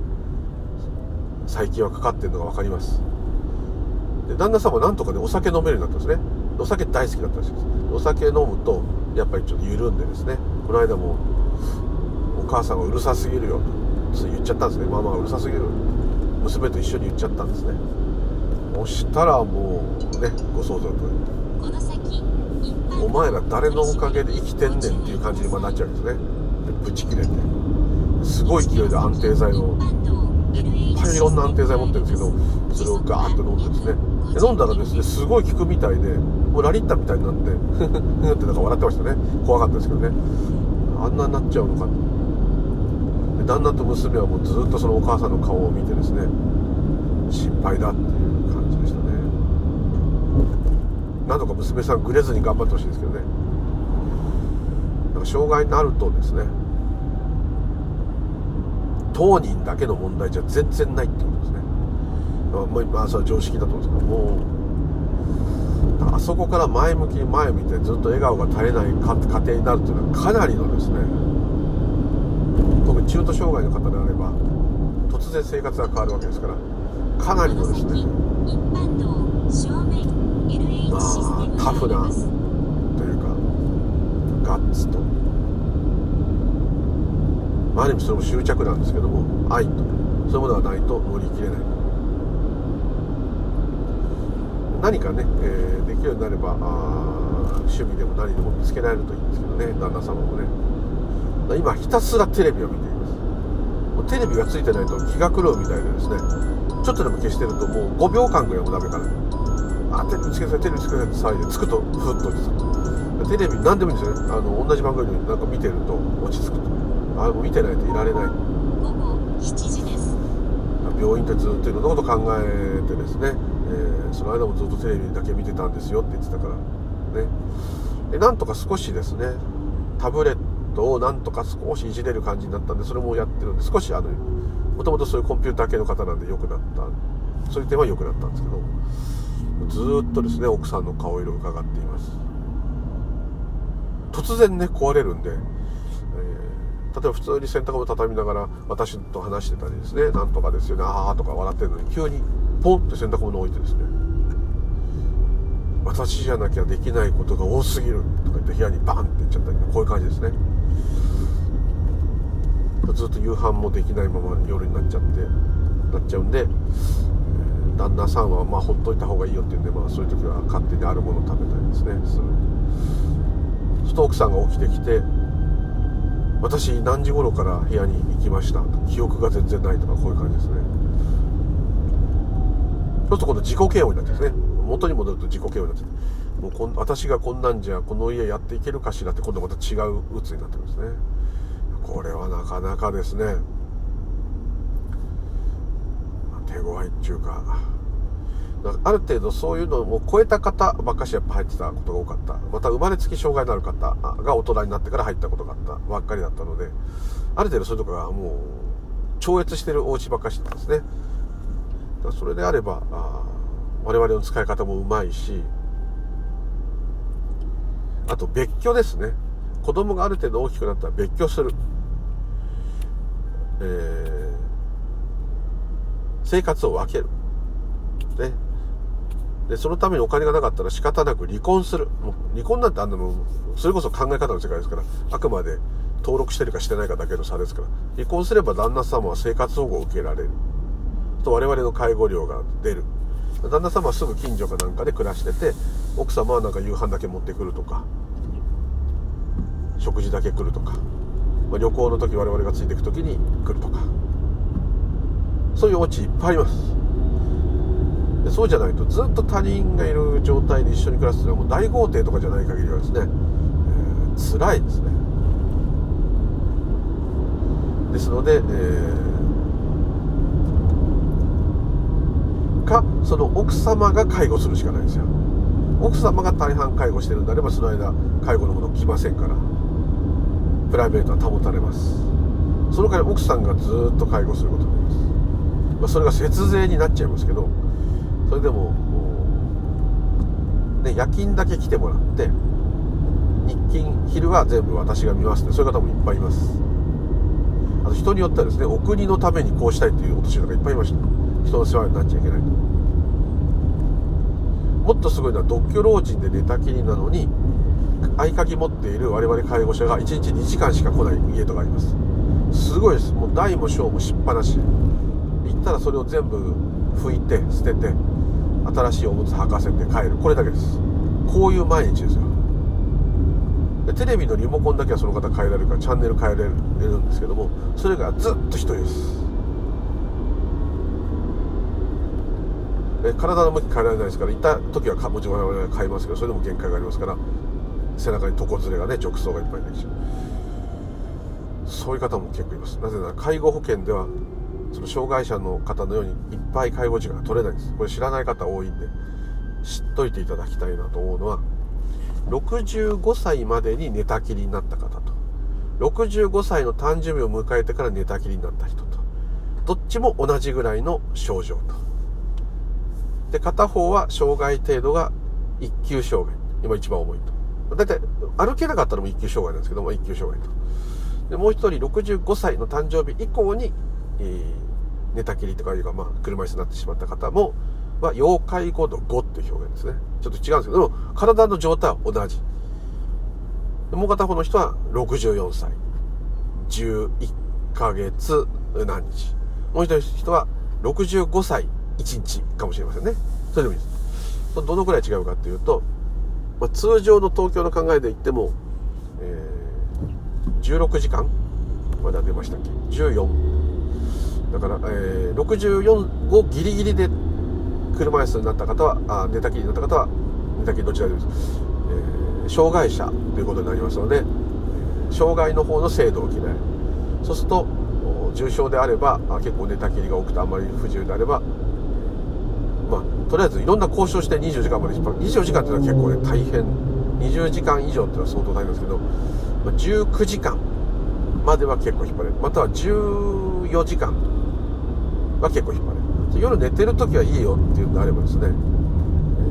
[SPEAKER 1] 最近はかかってるのが分かります。で旦那さんもなんとかねお酒飲めるようになったんですね。お酒大好きだったらしいです。お酒飲むとやっぱりちょっと緩んでですね。この間もお母さんがうるさすぎるよと言っちゃったんですね。ママはうるさすぎる娘と一緒に言っちゃったんですね。そしたらもうねご想像とお前ら誰のおかげで生きてんねんっていう感じになっちゃうんですね。でブチ切れて。すごい勢いで安定剤をいっぱいいろんな安定剤持ってるんですけどそれをガーッと飲んでですね。で飲んだらですねすごい効くみたいでもうラリッタみたいになってふふってなんか笑ってましたね。怖かったですけどね。あんなになっちゃうのか。で旦那と娘はもうずっとそのお母さんの顔を見てですね心配だっていう感じでしたね。なんとか娘さんグレずに頑張ってほしいですけどね。なんか障害になるとですね当人だけの問題じゃ全然ないってことまあ、まあ、それは常識だと思うんですけどもあそこから前向きに前見てずっと笑顔が絶えない家庭になるというのはかなりのですね特に中途障害の方であれば突然生活が変わるわけですからかなりのですね。まあタフなというかガッツと。まあ、ある意味それも執着なんですけども愛と。そういうものがないと乗り切れない何かね、えー、できるようになれば趣味でも何でも見つけられるといいんですけどね旦那様もね。今ひたすらテレビを見ています。もうテレビがついてないと気が狂うみたいでですね。ちょっとでも消してるともう5秒間ぐらいもダメかなあテレビつけてテレビつけてって騒いでつくとふっと落ち着くテレビ何でもいいんですよね。あの同じ番組なんか見てると落ち着くと。あもう見てないといられない。午後7時です。病院ってずっといろんなこと考えてですね、えー、その間もずっとテレビだけ見てたんですよって言ってたからね。でなんとか少しですねタブレットをなんとか少しいじれる感じになったんでそれもやってるんで少しあのもともとそういうコンピューター系の方なんで良くなった。そういう点は良くなったんですけどずっとですね奥さんの顔色を伺っています。突然ね壊れるんでえ例えば普通に洗濯物畳みながら私と話してたりですねなんとかですよねああとか笑ってるのに急にポンって洗濯物置いてですね私じゃなきゃできないことが多すぎるとか言って部屋にバンっていっちゃったりこういう感じですね。ずっと夕飯もできないまま夜になっちゃってなっちゃうんで旦那さんはまあほっといた方がいいよって言うんで、まあ、そういう時は勝手にあるもの食べたりですねする。そうすると奥さんが起きてきて私何時頃から部屋に行きました記憶が全然ないとかこういう感じですね。そうすると今度自己嫌悪になってですね。元に戻ると自己嫌悪になってもうこん私がこんなんじゃこの家やっていけるかしらって今度また違う鬱になってるんですね。これはなかなかですね。手強いっていうかある程度そういうのを超えた方ばっかしやっぱ入ってたことが多かった。また生まれつき障害のある方が大人になってから入ったことがあった。ばっかりだったのである程度そういうとこがもう超越してるお家ばっかしなんですね。それであれば我々の使い方もうまいしあと別居ですね。子供がある程度大きくなったら別居する、えー、生活を分ける。ね。でそのためにお金がなかったら仕方なく離婚する。もう離婚なんてあんなのそれこそ考え方の世界ですからあくまで登録してるかしてないかだけの差ですから。離婚すれば旦那様は生活保護を受けられる。と我々の介護料が出る。旦那様はすぐ近所かなんかで暮らしてて奥様はなんか夕飯だけ持ってくるとか食事だけ来るとか、まあ、旅行の時我々がついていく時に来るとかそういうオチいっぱいあります。でそうじゃないとずっと他人がいる状態で一緒に暮らすのはもう大豪邸とかじゃない限りはですね、えー、辛いですね。ですので、えー、かその奥様が介護するしかないんですよ。奥様が大半介護してるんであればその間介護のもの来ませんから。プライベートは保たれます。その代わり奥さんがずっと介護することになります、まあ、それが節税になっちゃいますけどそれでもね夜勤だけ来てもらって日勤昼は全部私が見ますってそういう方もいっぱいいます。あと人によってはですねお国のためにこうしたいというお年寄りがいっぱいいました。人の世話になっちゃいけないと。もっとすごいのは独居老人で寝たきりなのに合鍵持っている我々介護者が1日2時間しか来ない家とかあります。すごいです。もう大も小もしっぱなし。行ったらそれを全部拭いて捨てて新しいおむつ履かせて帰る。これだけです。こういう毎日ですよ。でテレビのリモコンだけはその方変えられるからチャンネル変えられるんですけどもそれがずっと一人です。体の向き変えられないですからいた時はもちろん我々は変えますけどそれでも限界がありますから背中に床ずれがね直走がいっぱいできちゃうそういう方も結構います。なぜなら介護保険ではその障害者の方のようにいっぱい介護時間が取れないんです。これ知らない方多いんで知っといていただきたいなと思うのは65歳までに寝たきりになった方と。65歳の誕生日を迎えてから寝たきりになった人と。どっちも同じぐらいの症状と。で片方は障害程度が一級障害今一番重いとだいたい歩けなかったのも一級障害なんですけども、一級障害と。で、もう一人65歳の誕生日以降に、えー、寝たきりとかいうか、まあ、車椅子になってしまった方も、まあ、要介護度5っていう表現ですね。ちょっと違うんですけども、体の状態は同じ。もう片方の人は64歳、11ヶ月何日。もう一人は65歳1日かもしれませんね。それでもいいです。どのくらい違うかっていうと、まあ、通常の東京の考えで言っても、えー、16時間まだ出ましたっけ？14だから、えー、64をギリギリで車椅子になった方はあ寝たきりになった方は寝たきりどちらでもいいです、えー、障害者ということになりますので障害の方の制度を決めるそうすると重症であれば結構寝たきりが多くてあんまり不自由であればまあ、とりあえずいろんな交渉して24時間まで引っ張る。24時間っていうのは結構ね大変。20時間以上っていうのは相当大変ですけど、まあ、19時間までは結構引っ張れる。または14時間は結構引っ張れる。夜寝てる時はいいよっていうんであればですね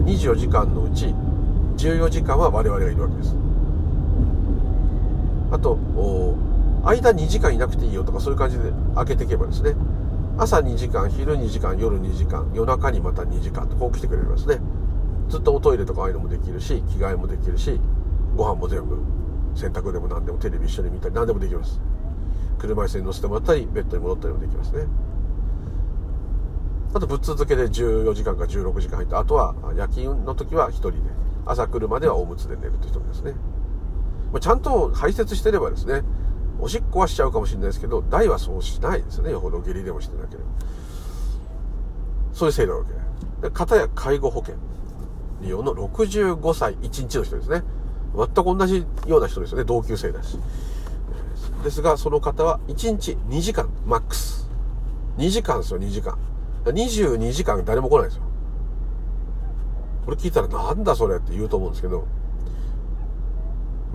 [SPEAKER 1] 24時間のうち14時間は我々がいるわけです。あと間2時間いなくていいよとかそういう感じで開けていけばですね朝2時間昼2時間夜2時間夜中にまた2時間とこう来てくれますね。ずっとおトイレとかああいうのもできるし着替えもできるしご飯も全部洗濯でも何でもテレビ一緒に見たり何でもできます。車椅子に乗せてもらったりベッドに戻ったりもできますね。あとぶっ続けで14時間か16時間入ってあとは夜勤の時は1人で朝来るまではおむつで寝るという人もですね。まあちゃんと排泄してればですねおしっこはしちゃうかもしれないですけど大はそうしないですよね。よほど下痢でもしてなければ。そういう制度なわけ。で片や介護保険利用の65歳1日の人ですね。全く同じような人ですよね。同級生だし。ですがその方は1日2時間マックス。2時間ですよ2時間。22時間誰も来ないですよ。これ聞いたらなんだそれって言うと思うんですけど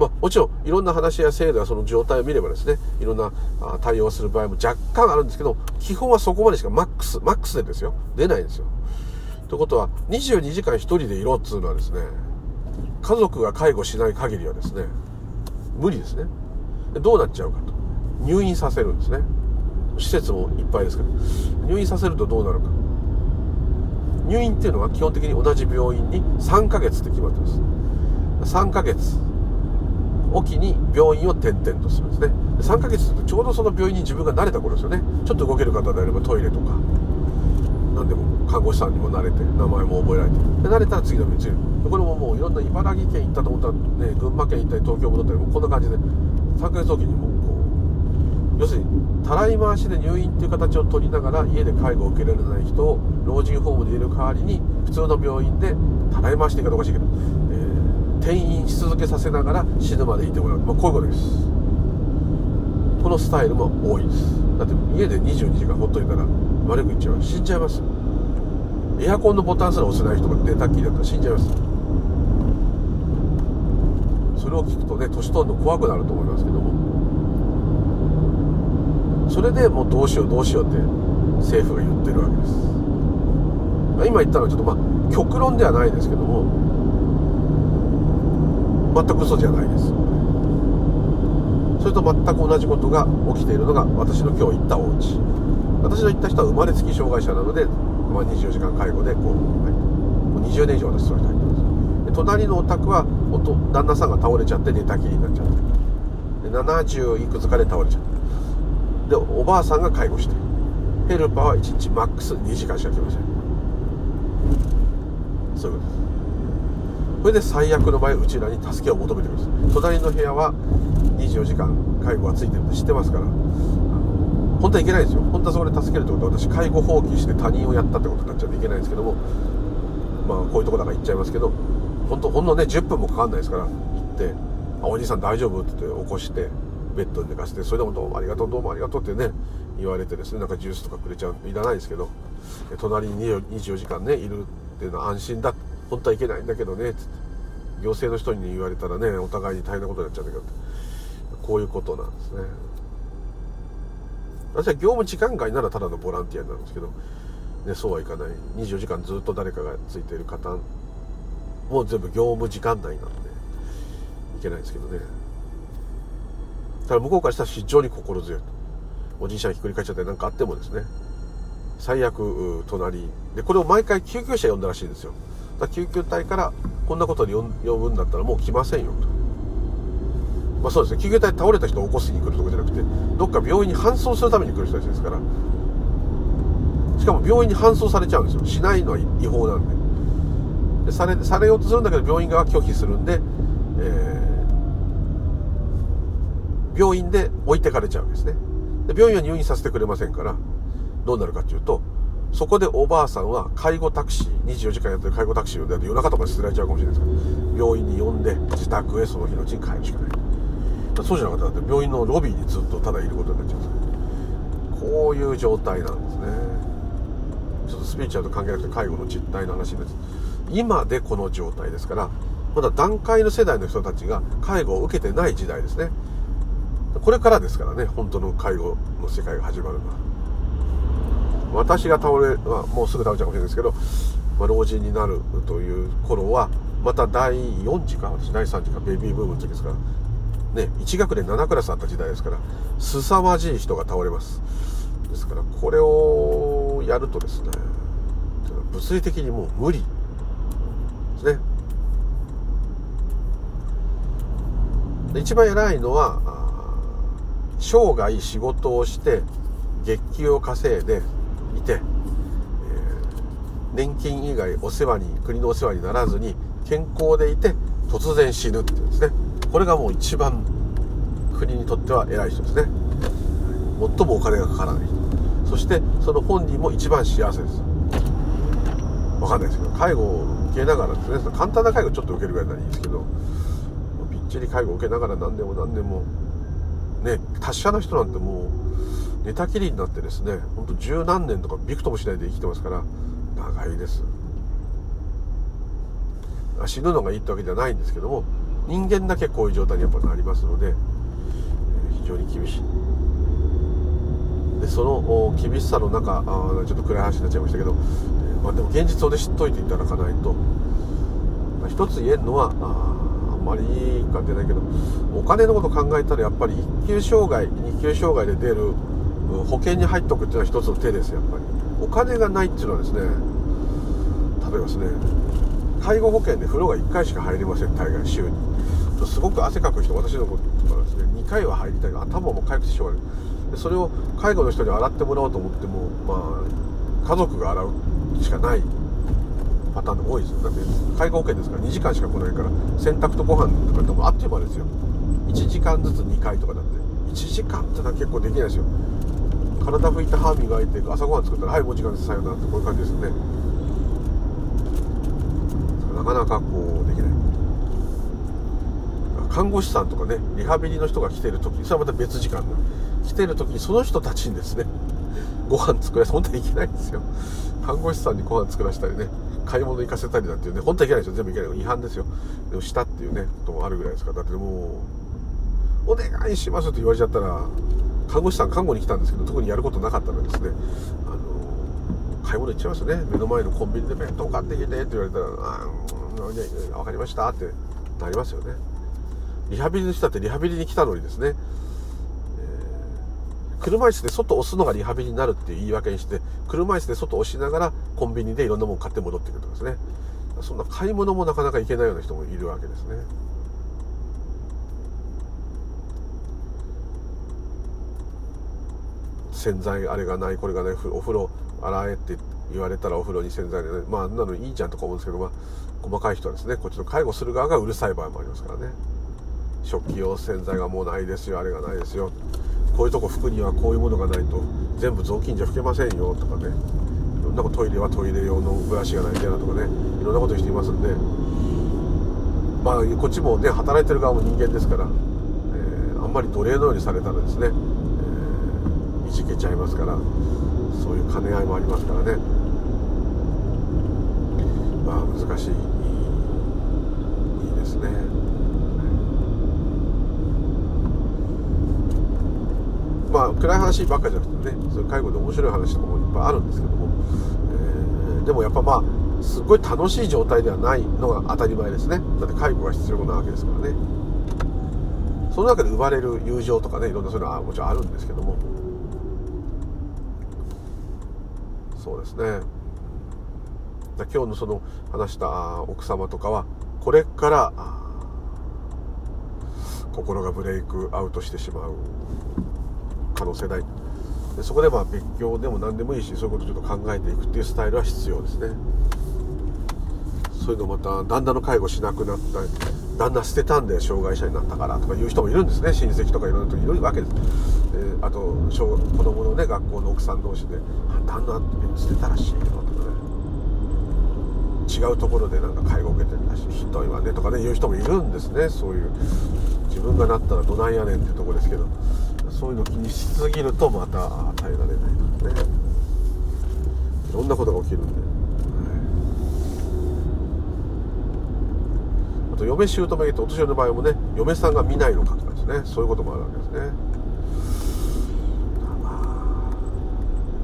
[SPEAKER 1] まあ、もちろんいろんな話や制度やその状態を見ればですねいろんな対応する場合も若干あるんですけど基本はそこまでしかマックスマックスでですよ。出ないんですよ。ということは22時間1人でいろっつうのはですね家族が介護しない限りはですね無理ですね。どうなっちゃうかと。入院させるんですね。施設もいっぱいですから。入院させるとどうなるか。入院っていうのは基本的に同じ病院に3ヶ月って決まってます。3ヶ月おきに病院を転々とするんですね。3ヶ月ってちょうどその病院に自分が慣れた頃ですよね。ちょっと動ける方であればトイレとか。何でも看護師さんにも慣れて名前も覚えられて。で慣れたら次の病院にこれももういろんな茨城県行ったと思ったらね群馬県行ったり東京戻ったりもこんな感じで。3ヶ月おきにもこう要するにたらい回しで入院っていう形を取りながら家で介護を受けられない人を老人ホームで入れる代わりに普通の病院でたらい回しって言い方おかしいけど、転院し続けさせながら死ぬまでいてもらう、まあ、こういうことです。このスタイルも多いです。だって家で22時間ほっといたら悪く言っちゃう。死んじゃいます。エアコンのボタンすら押せない人が寝たっきりだったら死んじゃいます。それを聞くとね年取るの怖くなると思いますけども。それでもうどうしようどうしようって政府が言ってるわけです。今言ったのはちょっとまあ極論ではないですけども。全く嘘じゃないです。それと全く同じことが起きているのが私の今日行ったお家。私の行った人は生まれつき障害者なので、まあ、24時間介護でこう、はい、もう20年以上私それ入ってます。で隣のお宅は旦那さんが倒れちゃって寝たきりになっちゃって。で70いくつかで倒れちゃって。でおばあさんが介護して。ヘルパーは1日マックス2時間しか来ません。そういうことです。それで最悪の場合うちらに助けを求めてくるんです。隣の部屋は24時間介護がついてるって知ってますから。本当はいけないですよ。本当はそこで助けるってことは私介護放棄して他人をやったってことになっちゃうといけないんですけども。まあこういうとこだから言っちゃいますけど。本当ほんのね10分もかかんないですから。行って「あおじいさん大丈夫?」って言って起こしてベッドに寝かせてそれでもどうもありがとうどうもありがとうってね言われてですねなんかジュースとかくれちゃういらないですけど。隣に24時間ねいるっていうのは安心だ。って本当はいけないんだけどねって。行政の人に言われたらねお互いに大変なことになっちゃうんだけどこういうことなんですね。私は業務時間外ならただのボランティアなんですけど、ね、そうはいかない。24時間ずっと誰かがついている方もう全部業務時間内なんでいけないですけどね。ただ向こうからしたら非常に心強いおじいちゃんひっくり返っちゃって何かあってもですね。最悪隣。でこれを毎回救急車呼んだらしいんですよ。だ救急隊からこんなことで呼ぶんだったらもう来ませんよと。まあそうですね。救急隊倒れた人を起こしに来るとかじゃなくてどっか病院に搬送するために来る人たちですから。しかも病院に搬送されちゃうんですよ。しないのは違法なんで。でされされようとするんだけど病院側拒否するんで、えー、病院で置いてかれちゃうんですね。で病院は入院させてくれませんからどうなるかっていうとそこでおばあさんは介護タクシー24時間やってる介護タクシーを夜中とかに捨てられちゃうかもしれないですから病院に呼んで自宅へその日のうちに帰るしかない。そうじゃなかったら病院のロビーにずっとただいることになっちゃうんですこういう状態なんですね。ちょっとスピーチャーと関係なくて介護の実態の話です。今でこの状態ですからまだ段階の世代の人たちが介護を受けてない時代ですね。これからですからね本当の介護の世界が始まるのは。私が倒れ、まあ、もうすぐ倒れちゃうかもしれないですけど、まあ、老人になるという頃はまた第4次か私第3次かベビーブームの時ですからね1学年7クラスあった時代ですから凄まじい人が倒れます。ですからこれをやるとですね物理的にもう無理ですね。一番偉いのは生涯仕事をして月給を稼いでいて、えー、年金以外お世話に国のお世話にならずに健康でいて突然死ぬっていうんですね。これがもう一番国にとっては偉い人ですね。最もお金がかからない。人そしてその本人も一番幸せです。わかんないですけど介護を受けながらですね。簡単な介護ちょっと受けるぐらいならいいですけどびっちり介護を受けながら何でも何でもね達者な人なんてもう寝たきりになってですねほんと十何年とかびくともしないで生きてますから長いです。死ぬのがいいってわけじゃないんですけども人間だけこういう状態にやっぱなりますので非常に厳しい。でその厳しさの中ちょっと暗い話になっちゃいましたけど、まあ、でも現実をで知っといていただかないと、まあ、一つ言えるのはあんまりいいか出ないけどお金のこと考えたらやっぱり1級障害2級障害で出る保険に入っとくっていうのは一つの手ですやっぱり。お金がないっていうのはですね例えばですね。介護保険で風呂が1回しか入りません大概週に。すごく汗かく人私のことからですね2回は入りたい。頭も痒くてしょうがない。でそれを介護の人に洗ってもらおうと思ってもまあ家族が洗うしかない。パターンで多いですよ。だって介護保険ですから2時間しか来ないから洗濯とご飯とかでもあっという間ですよ。1時間ずつ2回とかだって。1時間ってのは結構できないですよ。体拭いて歯磨いて朝ごはん作ったらはいもう時間です。さよならってこういう感じですね。なかなかこうできない。看護師さんとかねリハビリの人が来てる時それはまた別時間だ。来てる時にその人たちにですねご飯作らせ本当はいけないんですよ。看護師さんにご飯作らせたりね買い物行かせたりだっていうね本当はいけないですよ。全部いけない。違反ですよ。でもしたっていうねこともあるぐらいですから。だってもうお願いしますって言われちゃったら看護師さん看護に来たんですけど特にやることなかったのですねあの買い物行っちゃいますね。目の前のコンビニで弁当買ってきてって言われたら「ああ分かりました」ってなりますよね。リハビリの人だってリハビリに来たのにですね、えー、車椅子で外押すのがリハビリになるっていう言い訳にして車椅子で外押しながらコンビニでいろんなもの買って戻ってくるとかですね。そんな買い物もなかなか行けないような人もいるわけですね。洗剤あれがないこれがないお風呂洗えって言われたらお風呂に洗剤で、ね、まああんなのいいじゃんとか思うんですけど、まあ、細かい人はですねこっちの介護する側がうるさい場合もありますからね。食器用洗剤がもうないですよあれがないですよ。こういうとこ拭くにはこういうものがないと全部雑巾じゃ拭けませんよとかね。いろんなことトイレはトイレ用のブラシがないと嫌だとかね。いろんなことしていますんで。まあこっちもね働いてる側も人間ですから、えー、あんまり奴隷のようにされたらですねけちゃいますからそういう兼ね合いもありますからね。まあ難しいいいですね。まあ暗い話ばっかじゃなくてねそういう介護で面白い話とかもいっぱいあるんですけども、えー、でもやっぱまあすごい楽しい状態ではないのが当たり前ですね。だって介護が必要なわけですからね。その中で生まれる友情とかねいろんなそういうのはもちろんあるんですけどもそうですね。今日のその話した奥様とかはこれから心がブレイクアウトしてしまう可能性大でそこでまあ別居でも何でもいいしそういうことをちょっと考えていくっていうスタイルは必要ですね。そういうのまた旦那の介護しなくなったり旦那捨てたんで障害者になったからとかいう人もいるんですね。親戚とかいろんな人いるわけです、えー、あと子供のね学校の奥さん同士で「旦那捨てたらしいよ」とかね。違うところでなんか介護受けてるらしいひどいわねとかね言う人もいるんですね。そういう自分がなったらどないやねんってとこですけど。そういうの気にしすぎるとまた耐えられないとかね。いろんなことが起きるんで、はい、あと嫁姑ってお年寄りの場合もね嫁さんが見ないのかとかですね。そういうこともあるわけですね、まあ、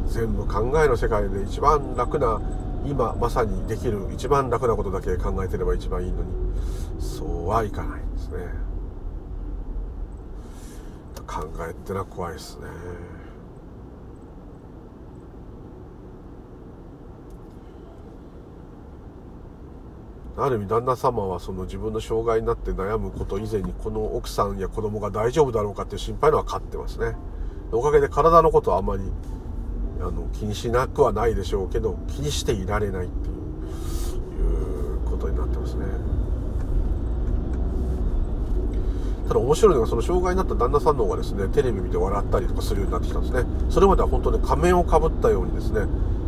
[SPEAKER 1] 全部考えの世界で一番楽な今まさにできる一番楽なことだけ考えてれば一番いいのにそうはいかないんですね。考えってのは怖いですね。ある意味旦那様はその自分の障害になって悩むこと以前にこの奥さんや子供が大丈夫だろうかっていう心配のは勝ってますね。おかげで体のことはあまりあの気にしなくはないでしょうけど気にしていられないっていうことになってますね。ただ面白いのがその障害になった旦那さんの方がですねテレビ見て笑ったりとかするようになってきたんですね。それまでは本当に仮面をかぶったようにですね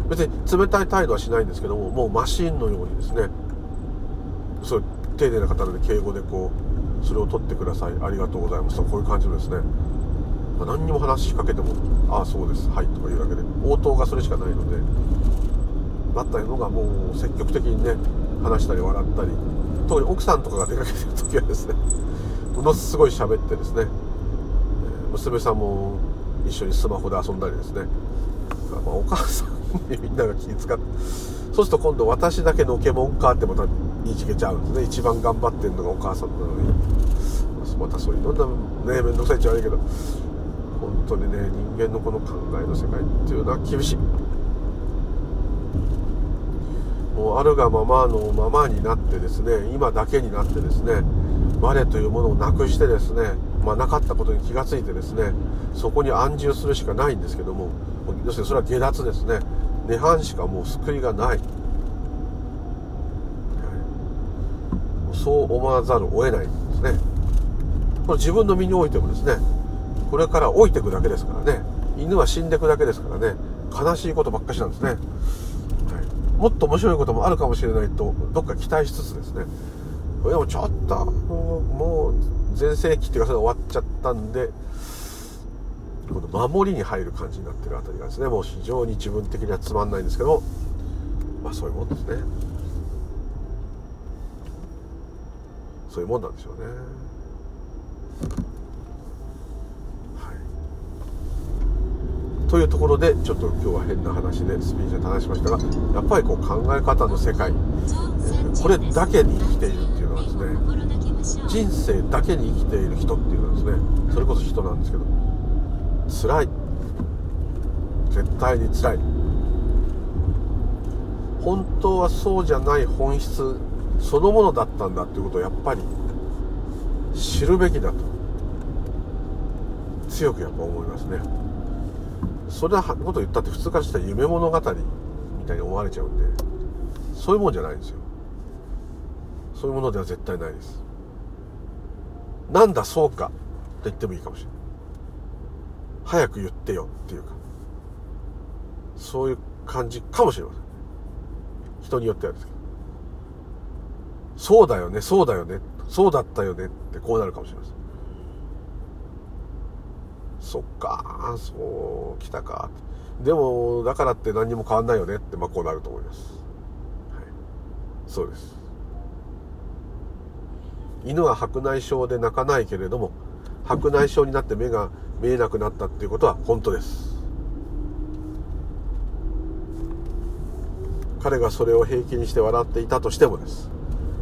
[SPEAKER 1] 別に冷たい態度はしないんですけどももうマシンのようにですねそう丁寧な方で敬語でこうそれを取ってください。ありがとうございますとこういう感じのですね、まあ、何にも話しかけてもああそうです。はいとか言うだけで応答がそれしかないのでだったのがもう積極的にね話したり笑ったり特に奥さんとかが出かけてる時はですねものすごい喋ってですね娘さんも一緒にスマホで遊んだりですね、まあ、お母さんにみんなが気遣ってそうすると今度私だけのけもんかってまた言いちげちゃうんですね。一番頑張ってるのがお母さんなのに。またそういういろんなね面倒くさいっちゃ悪いけど。本当にね人間のこの考えの世界っていうのは厳しい。もうあるがままのままになってですね今だけになってですね我というものをなくしてですねまあ、なかったことに気がついてですねそこに安住するしかないんですけども要するにそれは下脱ですね。涅槃しかもう救いがない、そう思わざるを得ないんですね。これ自分の身においてもですねこれから老いていくだけですからね。犬は死んでいくだけですからね。悲しいことばっかしなんですね、はい、もっと面白いこともあるかもしれないとどっか期待しつつですね。でもちょっともう全盛期っていうかそれ終わっちゃったんでこの守りに入る感じになってるあたりがですねもう非常に自分的にはつまんないんですけどまあそういうもんですね。そういうもんなんでしょうね。はい。というところでちょっと今日は変な話でスピーチで話しましたがやっぱりこう考え方の世界これだけに生きているっていうのはですね人生だけに生きている人っていうのはですねそれこそ人なんですけど辛い。絶対に辛い。本当はそうじゃない本質そのものだったんだっていうことをやっぱり知るべきだと。強くやっぱ思いますね。それはこと言ったって普通からしたら夢物語みたいに思われちゃうんでそういうもんじゃないんですよ。そういうものでは絶対ないです。なんだそうかと言ってもいいかもしれない。早く言ってよっていうかそういう感じかもしれません。人によってはですけど。そうだよねそうだよねそうだったよねってこうなるかもしれません。そっかそう来たか。でもだからって何にも変わんないよねってまあこうなると思います、はい、そうです。犬は白内障で泣かないけれども白内障になって目が見えなくなったっていうことは本当です。彼がそれを平気にして笑っていたとしてもです。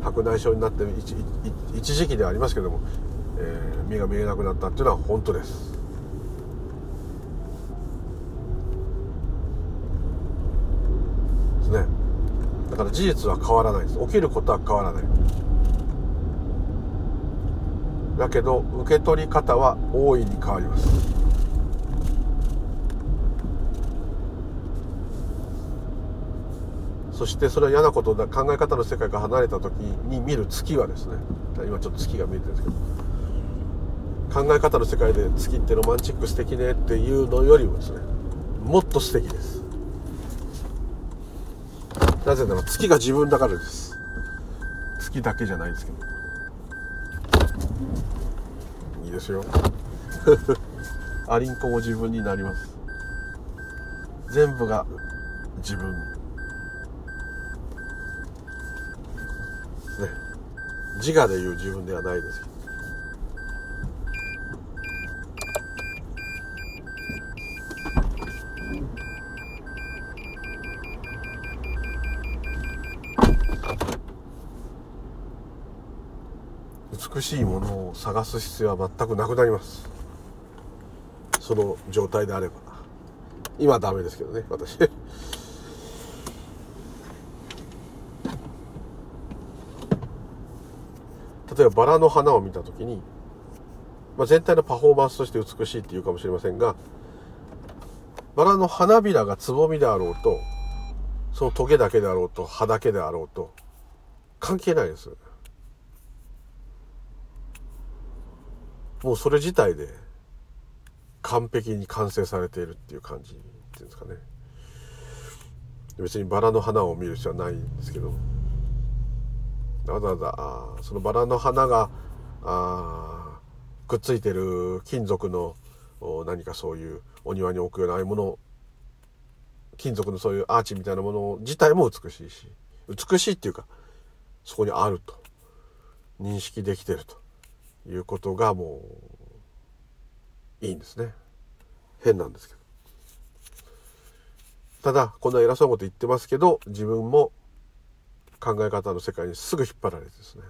[SPEAKER 1] 白内障になって一時期ではありますけども、えー、目が見えなくなったっていうのは本当です。ですね。だから事実は変わらないです。起きることは変わらない。だけど受け取り方は大いに変わります。そしてそれは嫌なことだ考え方の世界から離れた時に見る月はですね今ちょっと月が見えてるんですけど考え方の世界で月ってロマンチック素敵ねっていうのよりもですねもっと素敵です。なぜなら月が自分だからです。月だけじゃないんですけど。いいですよ。*laughs* アリンコも自分になります。全部が自分ね自我で言う自分ではないですけど美しいものを探す必要は全くなくなります。その状態であれば。今はダメですけどね私。例えばバラの花を見た時に、まあ、全体のパフォーマンスとして美しいっていうかもしれませんがバラの花びらがつぼみであろうとそのトゲだけであろうと葉だけであろうと関係ないです。もうそれ自体で完璧に完成されているっていう感じっていうんですかね。別にバラの花を見る必要はないんですけど。わざわざあそのバラの花があくっついてる金属の何かそういうお庭に置くようなああいうもの金属のそういうアーチみたいなもの自体も美しいし美しいっていうかそこにあると。認識できてると。いうことがもういいんですね。変なんですけど。ただ、こんな偉そうなこと言ってますけど、自分も考え方の世界にすぐ引っ張られてですね、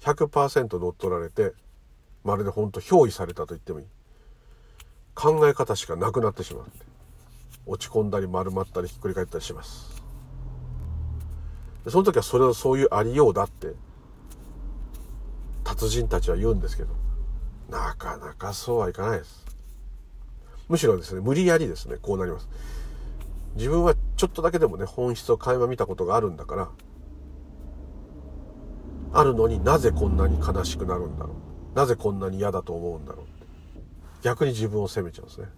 [SPEAKER 1] 100%乗っ取られて、まるで本当憑依されたと言ってもいい。考え方しかなくなってしまって、落ち込んだり丸まったりひっくり返ったりします。その時はそれをそういうありようだって、達人たちは言うんですけど、なかなかそうはいかないです。むしろですね、無理やりですね、こうなります。自分はちょっとだけでもね、本質を垣間見たことがあるんだから、あるのになぜこんなに悲しくなるんだろう。なぜこんなに嫌だと思うんだろう。逆に自分を責めちゃうんですね。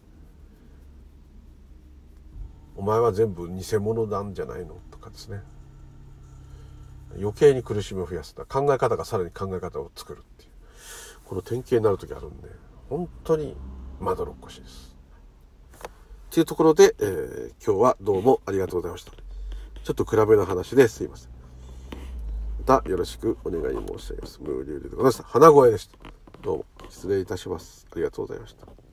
[SPEAKER 1] お前は全部偽物なんじゃないのとかですね。余計に苦しみを増やす。考え方がさらに考え方を作るっていう。この典型になる時あるんで、本当にまどろっこしいです。っていうところで、えー、今日はどうもありがとうございました。ちょっと暗めの話ですいません。またよろしくお願い申し上げます。ムーリュウでございました。花声でした。どうも失礼いたします。ありがとうございました。